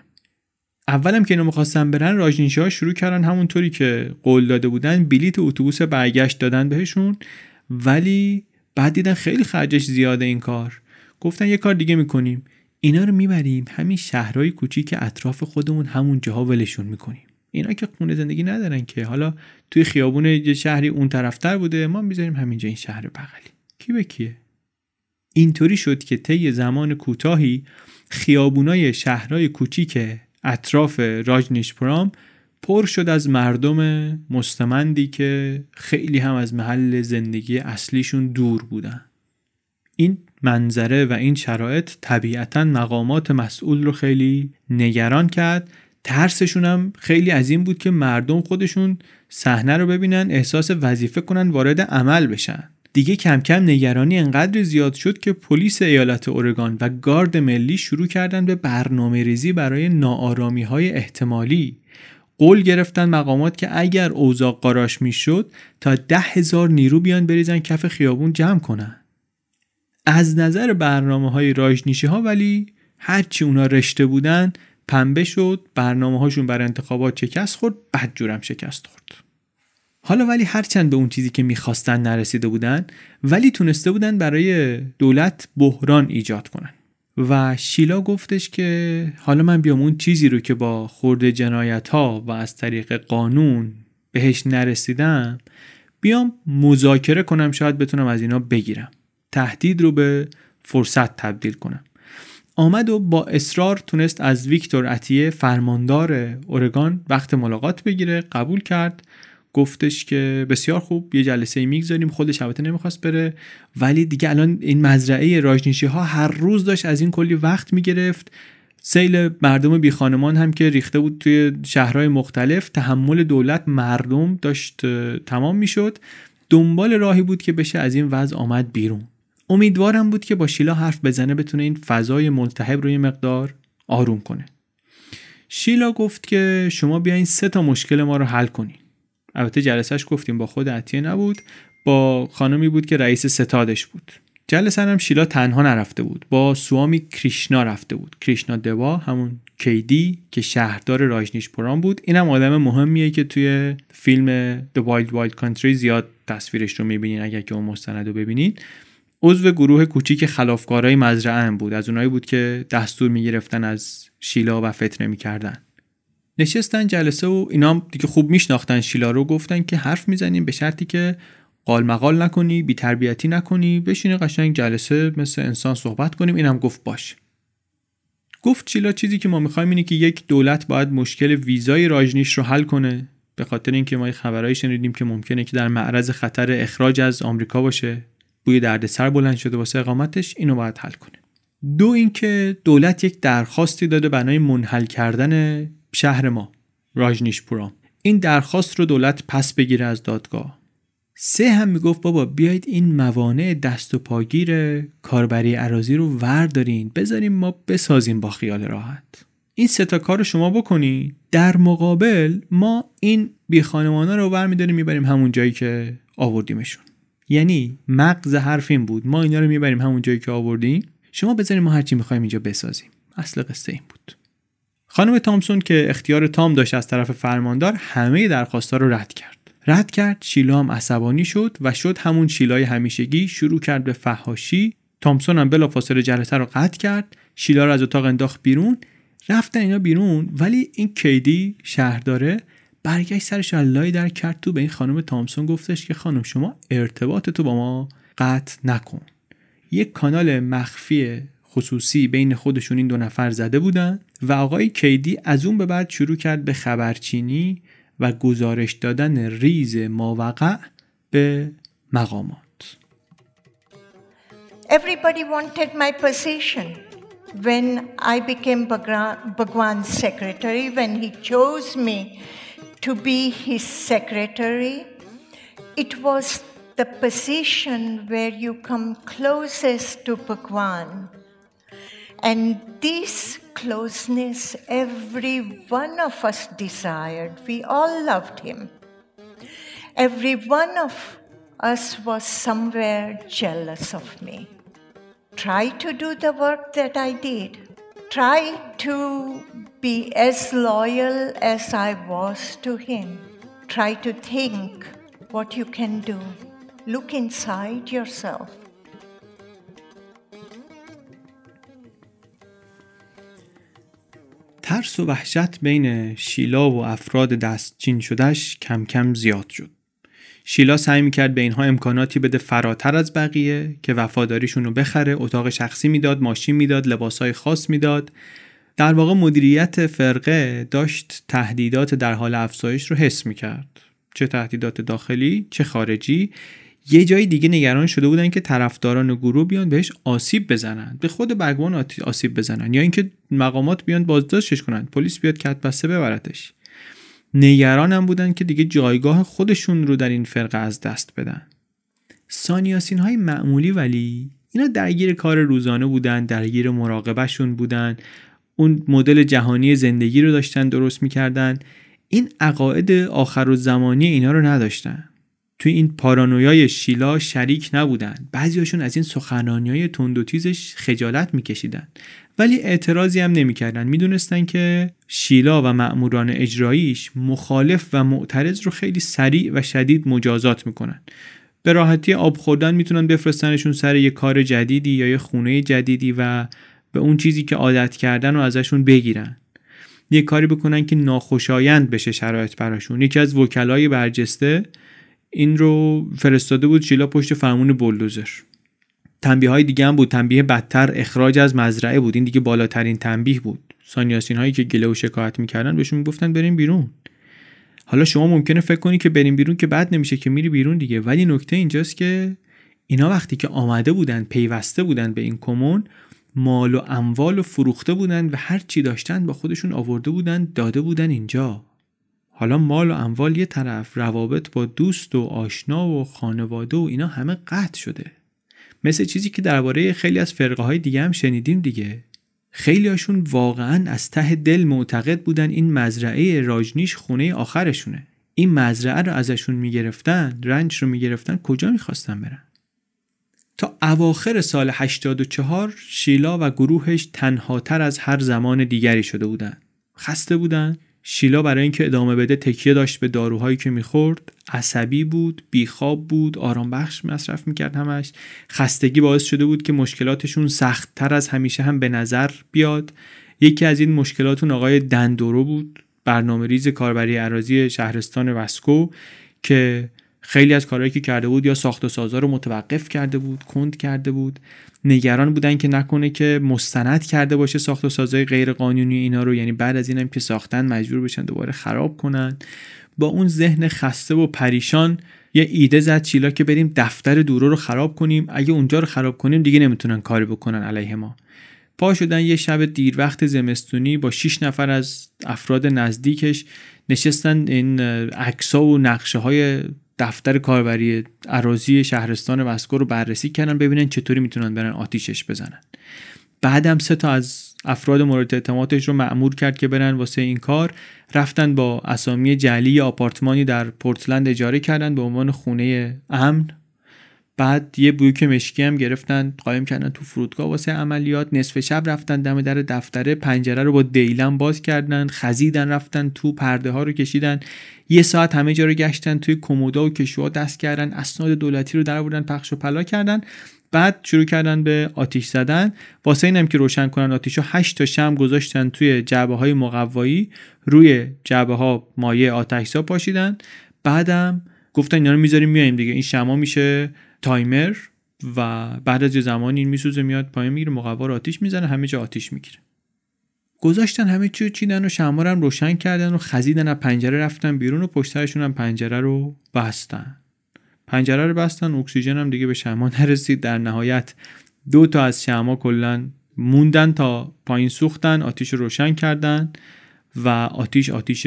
اولم که اینو می‌خواستن برن راجنشی ها شروع کردن همونطوری که قول داده بودن بلیت اتوبوس برگشت دادن بهشون. ولی بعد دیدن خیلی خرجش زیاده این کار. گفتن یه کار دیگه می‌کنیم. اینا رو می‌بریم همین شهرهای کوچیک اطراف خودمون همون جاها ولشون می‌کنیم. اینا که خونه زندگی ندارن که. حالا توی خیابون یه شهری اون طرفتر بوده ما می‌ذاریم همینجا این شهر بغلی کی به کیه؟ اینطوری شد که طی زمان کوتاهی خیابونای شهرهای کوچیک اطراف راجنیشپرام پر شد از مردم مستمندی که خیلی هم از محل زندگی اصلیشون دور بودن. این منظره و این شرایط طبیعتا مقامات مسئول رو خیلی نگران کرد. ترسشون هم خیلی از این بود که مردم خودشون صحنه رو ببینن احساس وظیفه کنن وارد عمل بشن. دیگه کم کم نگرانی انقدر زیاد شد که پلیس ایالت اورگان و گارد ملی شروع کردن به برنامه ریزی برای ناآرامی های احتمالی. قول گرفتن مقامات که اگر اوضاع قاراش می‌شد تا ده هزار نیرو بیان بریزن کف خیابون جمع کنن. از نظر برنامه های رایجنیشی ها ولی هرچی اونا رشته بودن پنبه شد برنامه هاشون بر انتخابات شکست خورد بد جورم شکست خورد. حالا ولی هرچند به اون چیزی که می‌خواستن نرسیده بودن ولی تونسته بودن برای دولت بحران ایجاد کنن. و شیلا گفتش که حالا من بیام اون چیزی رو که با خورده جنایت ها و از طریق قانون بهش نرسیدم بیام مذاکره کنم شاید بتونم از اینا بگیرم. تهدید رو به فرصت تبدیل کنم. آمد و با اصرار تونست از ویکتور اتیه فرماندار اورگان وقت ملاقات بگیره قبول کرد. گفتش که بسیار خوب یه جلسه می‌گذاریم خودش البته نمی‌خواست بره ولی دیگه الان این مزرعه راجنیشی ها هر روز داشت از این کلی وقت می‌گرفت. سیل مردم بی خانمان هم که ریخته بود توی شهرهای مختلف تحمل دولت مردم داشت تمام می‌شد. دنبال راهی بود که بشه از این وضع آمد بیرون. امیدوارم بود که با شیلا حرف بزنه بتونه این فضای ملتهب رو یه مقدار آروم کنه. شیلا گفت که شما بیاین سه تا مشکل ما رو حل کنین. البته جلسهش گفتیم با خود عطیه نبود با خانمی بود که رئیس ستادش بود. جلسه هم شیلا تنها نرفته بود با سوامی کریشنا رفته بود. کریشنا دوا همون کیدی که شهردار رایجنیش پوران بود. اینم آدم مهمیه که توی فیلم The Wild Wild Country زیاد تصویرش رو می‌بینین اگر که اون مستند رو ببینین. عضو گروه کوچیک خلافکارای مزرعه بود. از اونایی بود که دستور می‌گرفتن از شیلا و فتنه می‌کردن. نشستن جلسه و اینا دیگه خوب میشناختن شیلا رو گفتن که حرف می‌زنیم به شرطی که قال مقال نکنی بی تربیتی نکنی بشینی قشنگ جلسه مثل انسان صحبت کنیم. اینم گفت باش. گفت شیلا چیزی که ما می‌خوایم اینه که یک دولت باید مشکل ویزای راجنیش رو حل کنه. به خاطر اینکه ما خبرایی شنیدیم که ممکنه که در معرض خطر اخراج از آمریکا باشه. بوی دردسر بلند شده واسه اقامتش اینو باید حل کنه. دو اینکه دولت یک درخواستی داده برای منحل کردن شهر ما راجنیش پورام این درخواست رو دولت پس بگیره از دادگاه. سه هم می‌گفت بابا بیایید این موانع دست و پاگیر کاربری عراضی رو وردارین بذاریم ما بسازیم با خیال راحت. این سه تا کار رو شما بکنی در مقابل ما این بی خانمانا رو برمیداریم می‌بریم همون جایی که آوردیمشون. یعنی مغز حرف این بود. ما اینا رو می‌بریم همون جایی که آوردیم. شما بذاریم ما هرچی می‌خوایم اینجا بسازیم. اصل قصه این بود. خانم تامسون که اختیار تام داشت از طرف فرماندار همه درخواستها رو رد کرد. رد کرد شیلا هم عصبانی شد و شد همون شیلای همیشگی شروع کرد به فهاشی تامسون هم بلافاصله جلسه رو قطع کرد. شیلا رو از اتاق انداخت بیرون. رفتن اینا بیرون ولی این کیدی شهرداره برگشت سرش لای در کرد تو به این خانم تامسون گفتش که خانم شما ارتباط تو با ما قطع نکن یک کانال مخفی خصوصی بین خودشون این دو نفر زده بودن و آقای کیدی از اون به بعد شروع کرد به خبرچینی و گزارش دادن ریز ماوقع به مقامات Everybody wanted my position. When I became Bhagwan's secretary, when he chose me to be his secretary, it was the position where you come closest to Bhagwan. And this closeness, every one of us desired. We all loved him. Every one of us was somewhere jealous of me. Try to do the work that I did. Try to be as loyal as I was to him. Try to think what you can do. Look inside yourself. ترس و وحشت بین شیلا و افراد دستچین شدهش کم کم زیاد شد. شیلا سعی می‌کرد به اینها امکاناتی بده فراتر از بقیه که وفاداریشون رو بخره اتاق شخصی می‌داد ماشین می‌داد لباسهای خاص می‌داد در واقع مدیریت فرقه داشت تهدیدات در حال افزایش رو حس می‌کرد. چه تهدیدات داخلی چه خارجی. یه جای دیگه نگران شده بودن که طرفداران گروه بیان بهش آسیب بزنن. به خود بگوان آسیب بزنن. یا اینکه مقامات بیان بازداشتش کنن. پلیس بیاد کت بسته ببرتش. نگران هم بودن که دیگه جایگاه خودشون رو در این فرقه از دست بدن. سانیاسین های معمولی ولی اینا درگیر کار روزانه بودن درگیر مراقبهشون بودن. اون مدل جهانی زندگی رو داشتن درست می‌کردن. این عقاعد آخر و زمانی اینا رو نداشتن. توی این پارانویای شیلا شریک نبودن. بعضیاشون از این سخنرانی های تند و خجالت میکشیدن. ولی اعتراضی هم نمی‌کردن. می‌دونستن که شیلا و مأموران اجراییش مخالف و معترض رو خیلی سریع و شدید مجازات می‌کنن. به راحتی آب خوردن می‌تونن بفرستنشون سر یه کار جدیدی یا یه خونه جدیدی و به اون چیزی که عادت کردن و ازشون بگیرن. یه کاری بکنن که ناخوشایند بشه شرایط براشون. یکی از وکلای برجسته این رو فرستاده بود شیلا پشت فرمون بلدوزر تنبیه های دیگه هم بود. تنبیه بدتر اخراج از مزرعه بود. این دیگه بالاترین تنبیه بود. سانیاسین هایی که گله و شکایت می‌کردن بهشون می‌گفتن بریم بیرون. حالا شما ممکنه فکر کنی که بریم بیرون که بد نمیشه که میری بیرون دیگه. ولی نکته اینجاست که اینا وقتی که آمده بودن پیوسته بودن به این کمون مال و اموال و فروخته بودن و هر چی داشتن با خودشون آورده بودن داده بودن اینجا. حالا مال و اموال یه طرف روابط با دوست و آشنا و خانواده و اینا همه قطع شده. مثل چیزی که درباره خیلی از فرقه های دیگه هم شنیدیم دیگه. خیلی هاشون واقعا از ته دل معتقد بودن این مزرعه راجنیش خونه آخرشونه. این مزرعه رو ازشون می‌گرفتن رنج رو می‌گرفتن کجا می‌خواستن برن؟ تا اواخر سال 84 شیلا و گروهش تنهاتر از هر زمان دیگری شده بودن. خسته بودن. شیلا برای اینکه ادامه بده تکیه داشت به داروهایی که می‌خورد. عصبی بود بیخواب بود آرام بخش مصرف می‌کرد همش. خستگی باعث شده بود که مشکلاتشون سختتر از همیشه هم به نظر بیاد. یکی از این مشکلاتون آقای دندورو بود برنامه ریز کاربری عراضی شهرستان وسکو که خیلی از کارهایی که کرده بود یا ساخت و سازا رو متوقف کرده بود کند کرده بود. نگران بودن که نکنه که مستند کرده باشه ساخت و سازای غیر قانونی اینا رو. یعنی بعد از اینم که ساختن مجبور بشن دوباره خراب کنن. با اون ذهن خسته و پریشان یه ایده زد چیلا که بریم دفتر دورو رو خراب کنیم. اگه اونجا رو خراب کنیم دیگه نمی‌تونن کاری بکنن علیه ما. پا شدن یه شب دیر وقت زمستونی با 6 نفر از افراد نزدیکش نشستن این عکس‌ها و نقشه های دفتر کاربری عراضی شهرستان وسکو رو بررسی کردن ببینن چطوری می‌تونن برن آتیشش بزنن. بعدم سه تا از افراد مورد اعتمادش رو معمور کرد که برن واسه این کار. رفتن با اسامی جعلی آپارتمانی در پورتلند اجاره کردن به عنوان خونه امن. بعد یه بویک مشکی هم گرفتن قایم کردن تو فرودگاه واسه عملیات. نصف شب رفتن دم در دفتره پنجره رو با دیلم باز کردن خزیدن رفتن تو پرده ها رو کشیدن. یه ساعت همه جا رو گشتن توی کمودا و کشوها دست کردن اسناد دولتی رو در پخش و پلا کردن. بعد شروع کردن به آتیش زدن. واسه اینم که روشن کنن آتیش رو 8 تا شم گذاشتن توی جعبه های مقوایی. روی جعبه ها مایع آتشزا پاشیدن. بعدم گفتن اینا رو می‌ذاریم میایم دیگه. این شما میشه تایمر و بعد از یه زمانی این میسوزه میاد پایین می‌گیره مقوا رو آتیش می‌زنه همه جا آتیش می‌گیره. گذاشتن همه چی چیدن و شما هم روشن کردن و خزیدن از پنجره رفتن بیرون و پشترشون هم پنجره رو بستن. پنجره رو بستن اکسیژن هم دیگه به شما نرسید. در نهایت دو تا از شما کلا موندن تا پایین سوختن آتیش روشن کردن و آتیش آتیش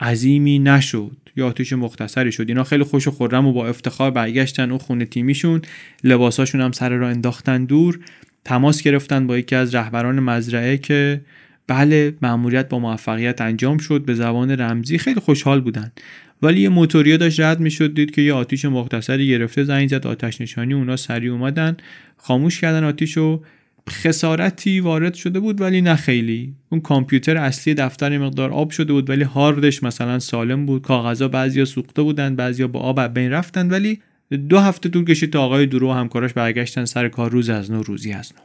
عظیمی نشد. یا آتیش مختصری شد. اینا خیلی خوش و خورم و با افتخار برگشتن اون خونه تیمیشون. لباساشون هم سر را انداختن دور. تماس گرفتن با یکی از رهبران مزرعه که بله مأموریت با موفقیت انجام شد. به زبان رمزی خیلی خوشحال بودن. ولی یه موتوریا داشت رد می‌شد. دید که یه آتیش مختصری گرفته زنگ زد آتش نشانی اونا سریع اومدن. خاموش کردن آتیش و خسارتی وارد شده بود ولی نه خیلی. اون کامپیوتر اصلی دفتر مقدار آب شده بود ولی هاردش مثلا سالم بود. کاغذا بعضیا سوخته بودن بعضیا با آب بین رفتن ولی دو هفته طول کشید تا آقای درو و همکاراش برگشتن سر کار روز از نو روزی از نو.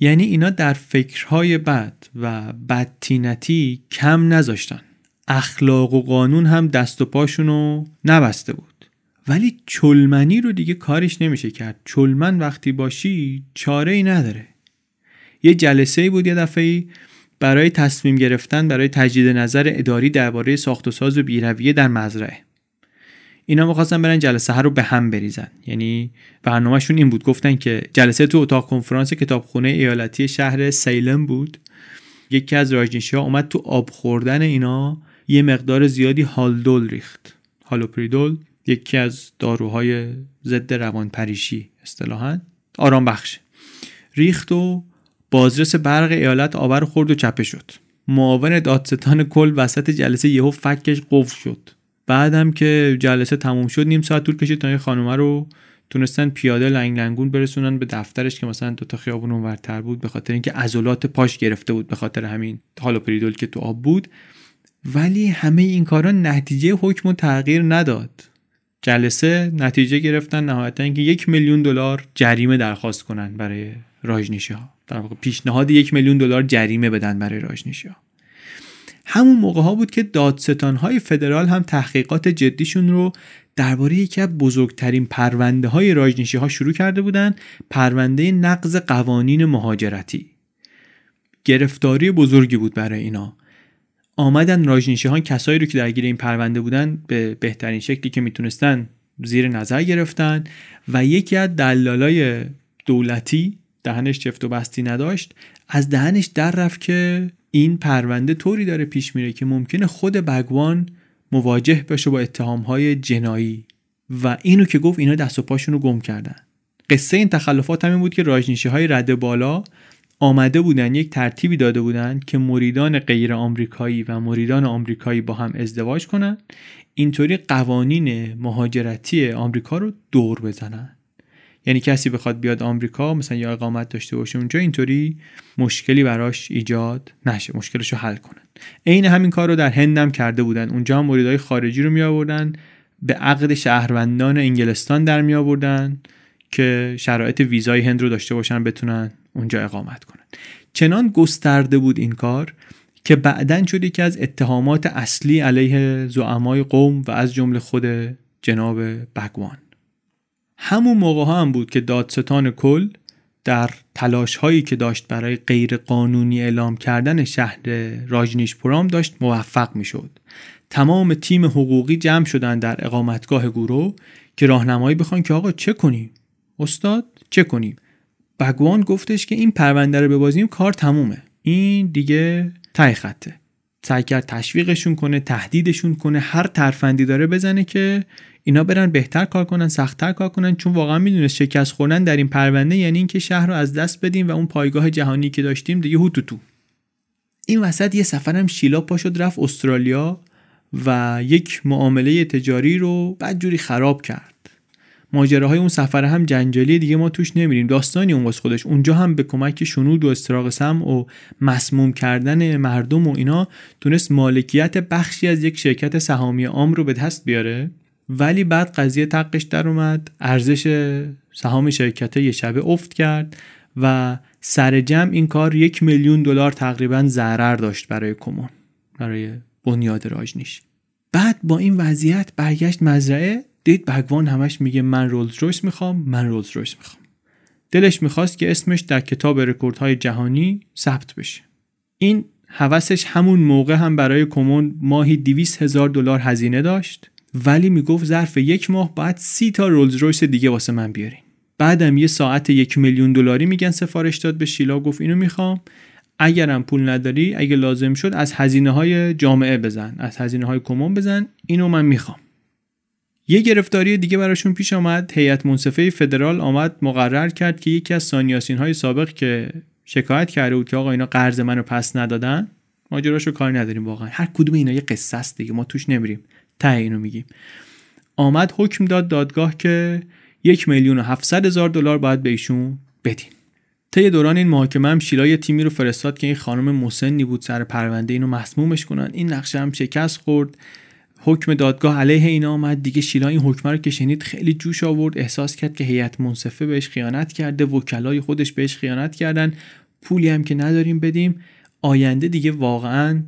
یعنی اینا در فکرهای بد و بدتینتی کم نذاشتن. اخلاق و قانون هم دست و پاشونو نبسته بود. ولی چلمنی رو دیگه کارش نمیشه کرد. چلمن وقتی باشی چاره ای نداره. یه جلسه بود یه دفعه برای تصمیم گرفتن برای تجدید نظر اداری درباره ساخت و ساز و بیرویه در مزرعه. اینا می‌خواستن برن جلسه ها رو به هم بریزن. یعنی برنامهشون این بود. گفتن که جلسه تو اتاق کنفرانس کتابخونه ایالتی شهر سیلم بود. یکی از راجنشی اومد تو آب خوردن اینا یه مقدار زیادی هالدول ریخت. هالوپریدول. یکی از داروهای ضد روانپریشی اصطلاحا آرام بخش ریخت و بازرس برق ایالت آور خورد و چپه شد. معاون دادستان کل وسط جلسه یهو فکش قفل شد. بعدم که جلسه تموم شد نیم ساعت طول کشید تا این خانومه رو تونستن پیاده لنگ لنگون برسونن به دفترش که مثلا دو تا خیابون اونورتر بود به خاطر اینکه عضلات پاش گرفته بود به خاطر همین هالوپریدول که تو آب بود. ولی همه این کارا نتیجه حکم و تغییر نداد. جلسه نتیجه گرفتن نهایتا اینکه یک میلیون دلار جریمه درخواست کنن برای راجنیشی ها در واقع پیشنهاد یک میلیون دلار جریمه بدن برای راجنیشی ها همون موقع ها بود که دادستان های فدرال هم تحقیقات جدیشون رو درباره یکی از بزرگترین پرونده های راجنیشی ها شروع کرده بودن پرونده نقض قوانین مهاجرتی. گرفتاری بزرگی بود برای اینا. آمدن ها کسایی رو که درگیر این پرونده بودن به بهترین شکلی که می‌تونستن زیر نظر گرفتن و یکی از دلالای دولتی دهنش چفت و بستی نداشت از دهنش در رفت که این پرونده طوری داره پیش میره که ممکنه خود بگوان مواجه بشه با اتهامهای جنایی. و اینو که گفت اینا دست و پاشون رو گم کردن. قصه این تخلفات همین بود که راجنیشی های رده بالا آمده بودن یک ترتیبی داده بودن که مریدان غیر آمریکایی و مریدان آمریکایی با هم ازدواج کنن اینطوری قوانین مهاجرتی آمریکا رو دور بزنن. یعنی کسی بخواد بیاد آمریکا مثلا یا اقامت داشته باشه اونجا اینطوری مشکلی براش ایجاد نشه مشکلش رو حل کنن. عین همین کار رو در هندم کرده بودن. اونجا هم مریدای خارجی رو می آوردن به عقد شهروندان انگلستان در می آوردن که شرایط ویزای هند رو داشته باشن بتونن اونجا اقامت کنن. چنان گسترده بود این کار که بعدا شد یکی از اتهامات اصلی علیه زعمای قوم و از جمله خود جناب بگوان. همون موقع ها هم بود که دادستان کل در تلاش هایی که داشت برای غیر قانونی اعلام کردن شهر راجنیش پرام داشت موفق می شد. تمام تیم حقوقی جمع شدن در اقامتگاه گورو که راهنمایی بخوان که آقا چه کنیم؟ استاد چه کنیم؟ بگوان گفتش که این پرونده رو ببازیم کار تمومه. این دیگه تای خطه. سعی کرد تشویقشون کنه تهدیدشون کنه هر ترفندی داره بزنه که اینا برن بهتر کار کنن سختتر کار کنن چون واقعا می‌دونست شکست خوردن در این پرونده یعنی اینکه شهر رو از دست بدیم و اون پایگاه جهانی که داشتیم دیگه هوتوتو. این وسط یه سفرم شیلا پا رفت استرالیا و یک معامله تجاری رو بدجوری خراب کرد. ماجراهای اون سفر هم جنجالی دیگه ما توش نمیریم. داستانی اون واسه خودش. اونجا هم به کمک شنود و استراق سم و مسموم کردن مردم و اینا تونست مالکیت بخشی از یک شرکت سهامی عام رو به دست بیاره. ولی بعد قضیه تقش در اومد. ارزش سهام شرکت یه شبه افت کرد و سر جمع این کار یک میلیون دلار تقریبا ضرر داشت برای کمون برای بنیاد راجنیش. بعد با این وضعیت برگشت مزرعه. دید بگوان همش میگه من رولز رویس می‌خوام من رولز رویس می‌خوام. دلش می‌خواست که اسمش در کتاب رکوردهای جهانی ثبت بشه. این هوسش همون موقع هم برای کمون ماهی 200 هزار دلار هزینه داشت ولی می‌گفت ظرف یک ماه باید سی تا رولز رویس دیگه واسه من بیارین. بعدم یه ساعت یک میلیون دلاری میگن سفارش داد به شیلا گفت اینو می‌خوام. اگرم پول نداری اگه لازم شد از هزینه های جامعه بزن از هزینه های کمون بزن اینو من می‌خوام. یه گرفتاری دیگه براشون پیش آمد. هیئت منصفه فدرال آمد مقرر کرد که یکی از سانیاسین های سابق که شکایت کرده بود که آقا اینا قرض منو پس ندادن ماجراشو کاری نداریم واقعا. هر کدوم اینا یه قصه است دیگه ما توش نمیریم. ته اینو میگیم. آمد حکم داد دادگاه که یک میلیون و هفتصد هزار دلار باید به ایشون بدین. طی دوران این محاکمه هم شیلا تیمی رو فرستاد که این خانم مسنی بود سر پرونده اینو مسمومش کنن. این نقشه هم شکست خورد. حکم دادگاه علیه اینا آمد. دیگه شیلا این حکم رو که شنید خیلی جوش آورد. احساس کرد که هیئت منصفه بهش خیانت کرده. وکلای خودش بهش خیانت کردن. پولی هم که نداریم بدیم. آینده دیگه واقعا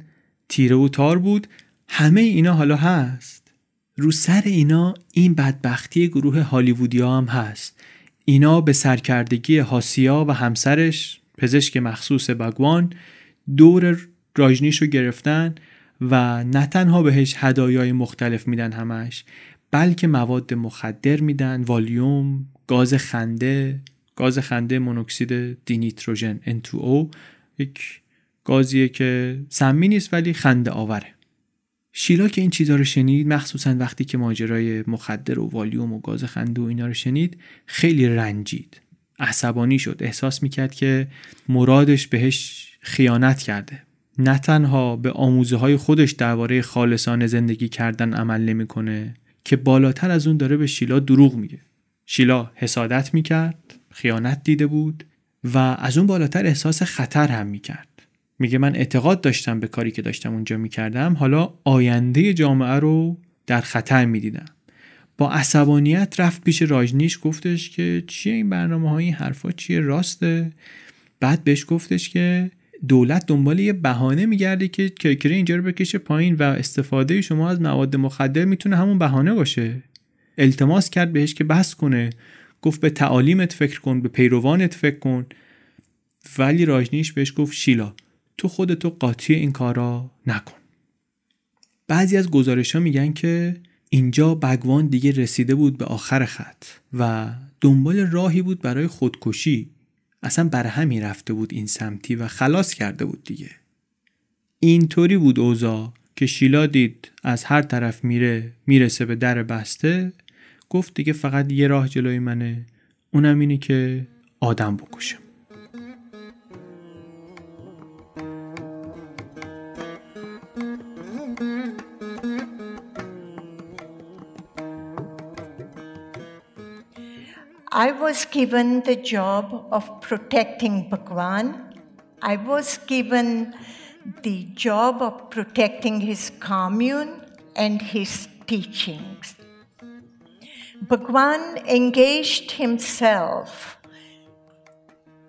تیره و تار بود. همه اینا حالا هست. رو سر اینا این بدبختی گروه هالیوودیا هم هست. اینا به سرکردگی هاسیا و همسرش پزشک مخصوص بگوان دور راجنیش رو گرفتن. و نه تنها بهش هدایای مختلف میدن همش بلکه مواد مخدر میدن والیوم گاز خنده گاز خنده مونوکسید دینیتروژن N2O یک گازیه که سمی نیست ولی خنده آوره. شیلا که این چیزها رو شنید مخصوصا وقتی که ماجرای مخدر و والیوم و گاز خنده و اینا رو شنید خیلی رنجید. عصبانی شد. احساس می‌کرد که مرادش بهش خیانت کرده. نه تنها به آموزه های خودش درباره خالصانه زندگی کردن عمل نمی‌کنه که بالاتر از اون داره به شیلا دروغ میگه. شیلا حسادت می‌کرد خیانت دیده بود و از اون بالاتر احساس خطر هم می‌کرد. میگه من اعتقاد داشتم به کاری که داشتم اونجا می‌کردم حالا آینده جامعه رو در خطر می‌دیدم. با عصبانیت رفت پیش راجنیش گفتش که چیه این برنامه های این حرفا چیه راسته؟ بعد بهش گفتش که دولت دنبال یه بهانه میگرده که کرکره اینجا رو بکشه پایین و استفاده شما از مواد مخدر می‌تونه همون بهانه باشه. التماس کرد بهش که بس کنه. گفت به تعالیمت فکر کن به پیروانت فکر کن. ولی راجنیش بهش گفت شیلا تو خودتو قاطی این کارا نکن. بعضی از گزارش ها میگن که اینجا بگوان دیگه رسیده بود به آخر خط و دنبال راهی بود برای خودکشی. اصلا بر همین رفته بود این سمتی و خلاص کرده بود دیگه. اینطوری بود اوزا که شیلا دید از هر طرف میره می‌رسه به در بسته. گفت دیگه فقط یه راه جلوی منه اونم اینه که آدم بکشم. I was given the job of protecting Bhagwan. I was given the job of protecting his commune and his teachings. Bhagwan engaged himself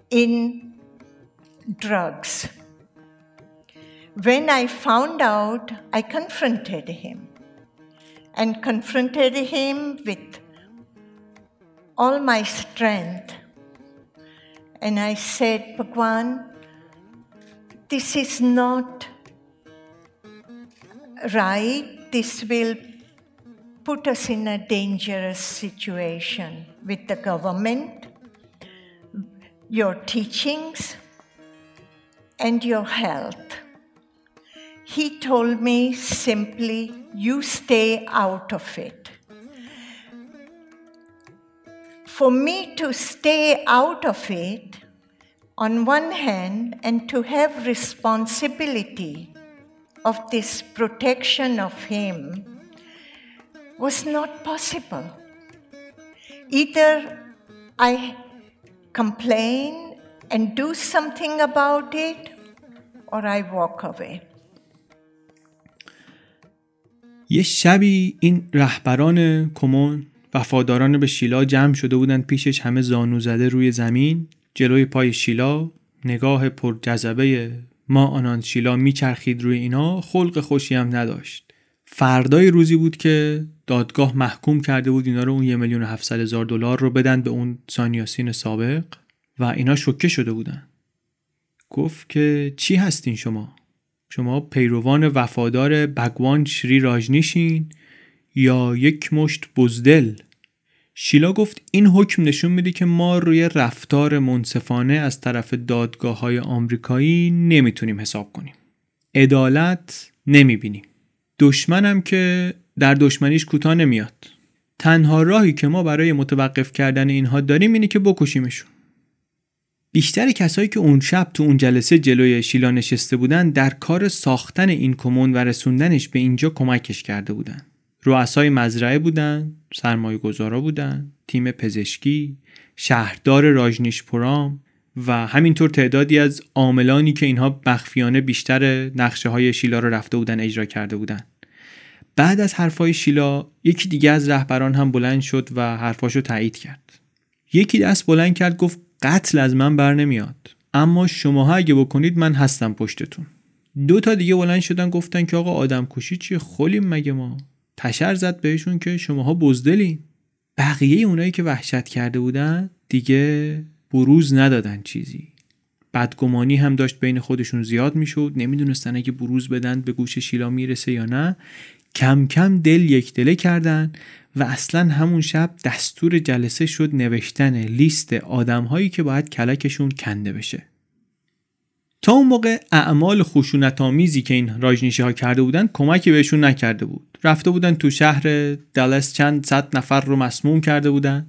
in drugs. When I found out, I confronted him and confronted him with all my strength. And I said, Bhagwan, this is not right. This will put us in a dangerous situation with the government, your teachings, and your health. He told me simply, you stay out of it for me to stay out of it, on one hand, and to have responsibility of this protection of him was not possible. Either I complain and do something about it, or I walk away. یه شبی این رهبران کمون وفاداران به شیلا جمع شده بودن پیشش همه زانو زده روی زمین جلوی پای شیلا نگاه پر جذبه ما آنان شیلا میچرخید روی اینا خلق خوشی هم نداشت. فردای روزی بود که دادگاه محکوم کرده بود اینا رو اون یه میلیون هزار دلار رو بدن به اون سانیاسین سابق و اینا شوکه شده بودن. گفت که چی هستین شما؟ شما پیروان وفادار بگوان شری راجنیشین. یا یک مشت بزدل. شیلا گفت این حکم نشون میده که ما روی رفتار منصفانه از طرف دادگاه های آمریکایی نمی‌تونیم حساب کنیم. عدالت نمی‌بینیم. دشمنم که در دشمنیش کوتاه نمیاد. تنها راهی که ما برای متوقف کردن اینها داریم اینه که بکشیمشون. بیشتر کسایی که اون شب تو اون جلسه جلوی شیلا نشسته بودن در کار ساختن این کمون و رسوندنش به اینجا کمکش کرده بودن. رؤسای مزرعه بودن، سرمایه گذارا بودن، تیم پزشکی، شهردار راجنیش پورام و همینطور تعدادی از عاملانی که اینها مخفیانه بیشتر نقشه های شیلا رو رفته بودن اجرا کرده بودن. بعد از حرفای شیلا یکی دیگه از رهبران هم بلند شد و حرفاشو تایید کرد. یکی دست بلند کرد گفت قتل از من بر نمیاد اما شماها اگه بکنید من هستم پشتتون. دو تا دیگه بلند شدن گفتن که آقا آدم کشی چیه خولیم مگه ما تشر زد بهشون که شماها بزدلین بقیه اونایی که وحشت کرده بودن دیگه بروز ندادن چیزی. بدگمانی هم داشت بین خودشون زیاد می‌شد. نمی‌دونستن اگه بروز بدن به گوش شیلا می‌رسه یا نه. کم کم دل یک دله کردن و اصلا همون شب دستور جلسه شد نوشتن لیست آدمهایی که باید کلکشون کنده بشه. تا اون موقع اعمال خشونت آمیزی که این راجنیشی ها کرده بودن کمکی بهشون نکرده بود. رفته بودن تو شهر دلس چند صد نفر رو مسموم کرده بودن.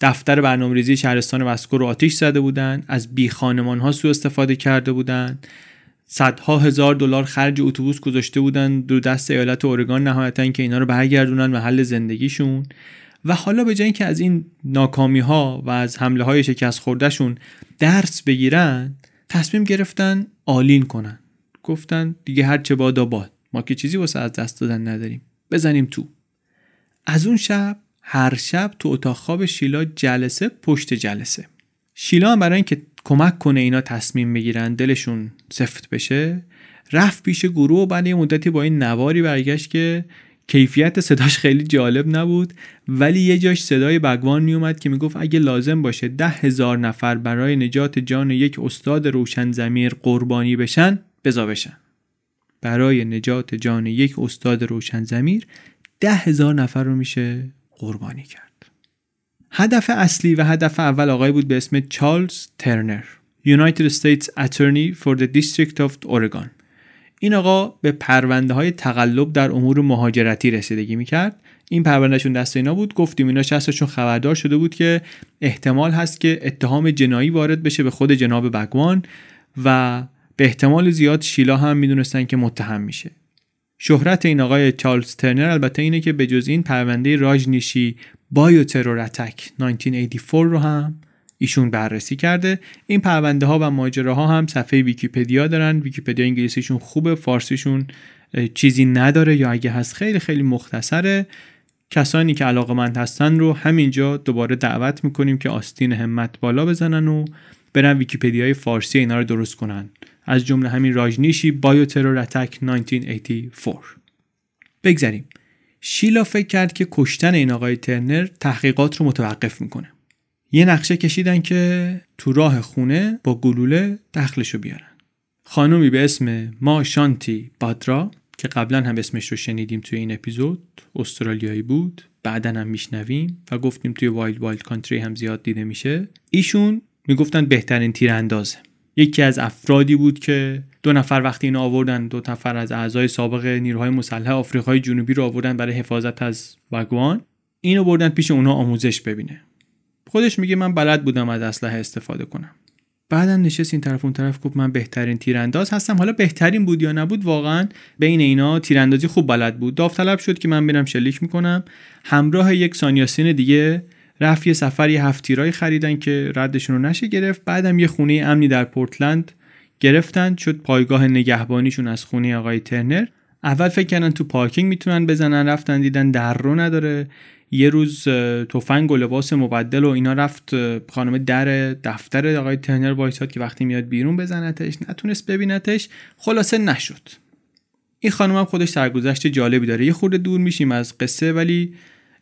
دفتر برنامه‌ریزی شهرستان وسکو رو آتیش زده بودن. از بی خانمان ها سوء استفاده کرده بودن. صدها هزار دلار خرج اتوبوس گذاشته بودن دو دست ایالت اورگان نهایتا که اینا رو برگردونن محل زندگیشون. و حالا به جای که از این ناکامی ها و از حمله های شکست خوردهشون درس بگیرن تصمیم گرفتن آلین کنن. گفتن دیگه هر چه بادا باد. ما که چیزی واسه از دست دادن نداریم. بزنیم تو. از اون شب هر شب تو اتاق خواب شیلا جلسه پشت جلسه. شیلا هم برای اینکه کمک کنه اینا تصمیم بگیرن دلشون سفت بشه رفت پیش گروه و بعد یه مدتی با این نواری برگشت که کیفیت صداش خیلی جالب نبود ولی یه جاش صدای بگوان میومد که می‌گفت اگه لازم باشه ده هزار نفر برای نجات جان یک استاد روشن زمیر قربانی بشن بزا بشن. برای نجات جان یک استاد روشن زمیر ده هزار نفر رو میشه قربانی کرد. هدف اصلی و هدف اول آقای بود به اسم چارلز ترنر United States Attorney for the District of Oregon. این آقا به پرونده های تقلب در امور مهاجرتی رسیدگی می‌کرد. این پروندهشون دست اینا بود. گفتیم اینا شصتشون خبردار شده بود که احتمال هست که اتهام جنایی وارد بشه به خود جناب بگوان و به احتمال زیاد شیلا هم می‌دونستن که متهم میشه. شهرت این آقای چارلز ترنر البته اینه که به جز این پرونده Rajneeshee bioterror attack 1984 رو هم ایشون بررسی کرده. این پرونده ها و ماجراها هم صفحه ویکیپدیا دارن. ویکیپدیا انگلیسیشون خوبه فارسیشون چیزی نداره یا اگه هست خیلی خیلی مختصره. کسانی که علاقه مند هستن رو همینجا دوباره دعوت می‌کنیم که آستین همت بالا بزنن و برن ویکیپدیای فارسی اینا رو درست کنن. از جمله همین راجنیشی بایو ترور اتک 1984 بگذریم. شیلا فکر کرد که کشتن این آقای ترنر تحقیقات رو متوقف می‌کنه. یه نقشه کشیدن که تو راه خونه با گلوله دخلشو بیارن. خانومی به اسم ما شانتی بادرا که قبلا هم اسمش رو شنیدیم توی این اپیزود استرالیایی بود بعدا هم میشنویم و گفتیم توی Wild Wild Country هم زیاد دیده میشه. ایشون می‌گفتن بهترین تیراندازه. یکی از افرادی بود که دو نفر وقتی اینو آوردن دو نفر از اعضای سابق نیروهای مسلح آفریقای جنوبی رو آوردن برای حفاظت از بگوان اینو بردن پیش اونا آموزش ببینه. خودش میگه من بلد بودم از اسلحه استفاده کنم. بعدم نشست این طرف اون طرف گفت من بهترین تیرانداز هستم. حالا بهترین بود یا نبود واقعا بین اینا تیراندازی خوب بلد بود. داوطلب شد که من برم شلیک می‌کنم. همراه یک سانیاسین دیگه رفت یه سفر یه هفت تیرای خریدن که ردشون رو نشه گرفت. بعدم یه خونه امنی در پورتلند گرفتن. شد پایگاه نگهبانیشون از خونه آقای ترنر. اول فکر کردن تو پارکینگ می‌تونن بزنن. رفتن دیدن در رو نداره. یه روز تفنگ و لباس مبدل و اینا رفت خانم در دفتر آقای ترنر وایساد که وقتی میاد بیرون بزنتش نتونست ببینتش خلاصه نشد. این خانم هم خودش سرگذشت جالبی داره. یه خورده دور میشیم از قصه ولی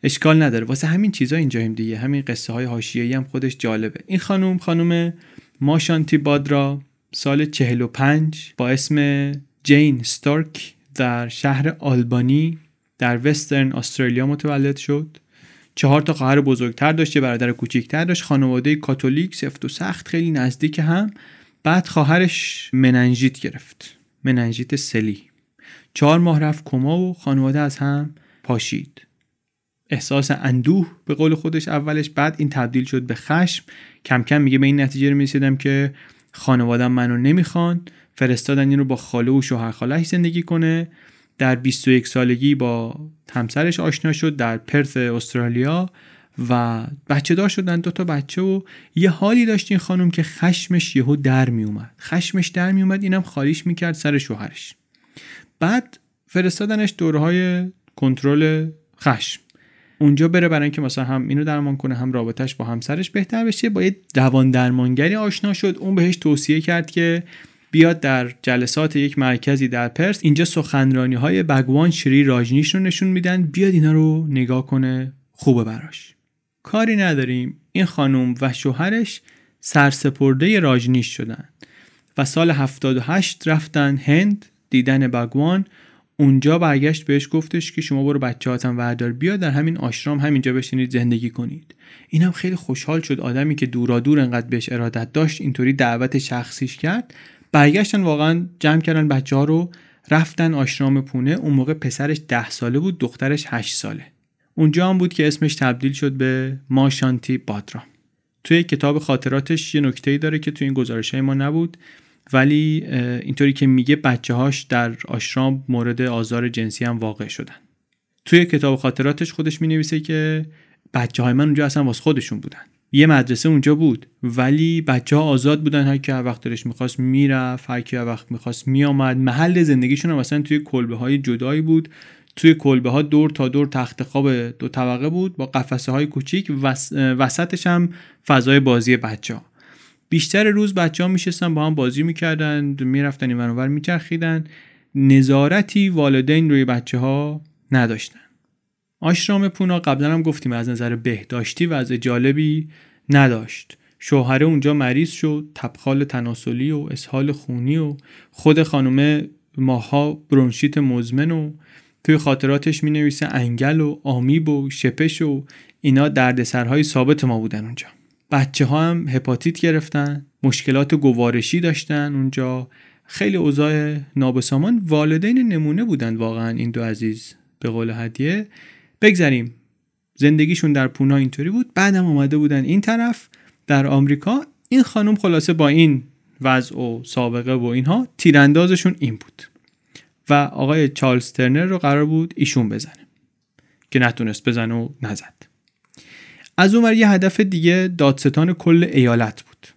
اشکال نداره. واسه همین چیزا اینجاییم دیگه. همین قصه های حاشیه‌ای هم خودش جالبه. این خانم خانم ماشانتی بادرا سال 45 با اسم جین ستارک در شهر آلبانی در وسترن استرالیا متولد شد. چهار تا خواهر بزرگتر داشت یه برادر کوچیکتر داشت. خانواده کاتولیک سفت و سخت خیلی نزدیک هم. بعد خواهرش مننژیت گرفت. مننژیت سلی. چهار ماه رفت کما و خانواده از هم پاشید. احساس اندوه به قول خودش اولش. بعد این تبدیل شد به خشم. کم کم میگه به این نتیجه رسیدم که خانوادم منو نمی‌خوان. فرستادن این رو با خاله و شوهر خالهش زندگی کنه. در 21 سالگی با همسرش آشنا شد در پرت استرالیا و بچه دار شدن دو تا بچه و یه حالی داشت این خانم که خشمش یهو در می اومد. خشمش در می اومد اینم خالیش می‌کرد سر شوهرش. بعد فرستادنش دورهای کنترل خشم. اونجا بره برای اینکه مثلا هم اینو درمان کنه هم رابطش با همسرش بهتر بشه. با یه دوان درمانگری آشنا شد. اون بهش توصیه کرد که بیاد در جلسات یک مرکزی در پرس اینجا سخنرانی های بگوان شری راجنیش رو نشون میدن بیاد اینا رو نگاه کنه خوبه براش. کاری نداریم. این خانم و شوهرش سرسپرده راجنیش شدن و سال 78 رفتن هند دیدن بگوان. اونجا برگشت بهش گفتش که شما برو بچه هاتم وردار بیا در همین آشرام همینجا بشینید زندگی کنید. اینم خیلی خوشحال شد آدمی که دورا دور انقدر بهش ارادت داشت اینطوری دعوت شخصیش کرد. برگشتن واقعا جمع کردن بچه ها رو رفتن آشرام پونه اون موقع پسرش ده ساله بود دخترش هشت ساله. اونجا هم بود که اسمش تبدیل شد به ماشانتی بادرا توی کتاب خاطراتش یه نکته داره که توی این گزارش های ما نبود ولی اینطوری که میگه بچه هاش در آشرام مورد آزار جنسی هم واقع شدن. توی کتاب خاطراتش خودش می نویسه که بچه های من اونجا اصلا واسه خودشون بودن. یه مدرسه اونجا بود. ولی بچه ها آزاد بودن. هر که وقت دلش می‌خواست می‌رفت هر که هر وقت می‌خواست میآمد. محل زندگیشون هم مثلا توی کلبه های جدایی بود. توی کلبه ها دور تا دور تخت خواب دو طبقه بود با قفسه های کوچیک وسطش هم فضای بازی بچه ها. بیشتر روز بچه ها میشستن با هم بازی می‌کردن می‌رفتن این ور میچرخیدن. نظارتی والدین روی بچه ها نداشتن. آشرام پونا قبلا هم گفتیم از نظر بهداشتی و از جالبی نداشت. شوهره اونجا مریض شد تبخال تناسلی و اسهال خونی و خود خانومه ماها برونشیت مزمن و توی خاطراتش می نویسه انگل و آمیب و شپش و اینا دردسرهای ثابت ما بودن اونجا. بچه ها هم هپاتیت گرفتن مشکلات گوارشی داشتن اونجا. خیلی اوضاع نابسامان والدین نمونه بودن واقعا این دو عزیز. به قول هدیه بگذریم. زندگیشون در پونا اینطوری بود. بعدم آمده بودن این طرف در آمریکا. این خانم خلاصه با این وضع و سابقه و اینها تیراندازشون این بود. و آقای چارلز ترنر رو قرار بود ایشون بزنه که نتونست بزنه و نزد. از اونور یه هدف دیگه دادستان کل ایالت بود.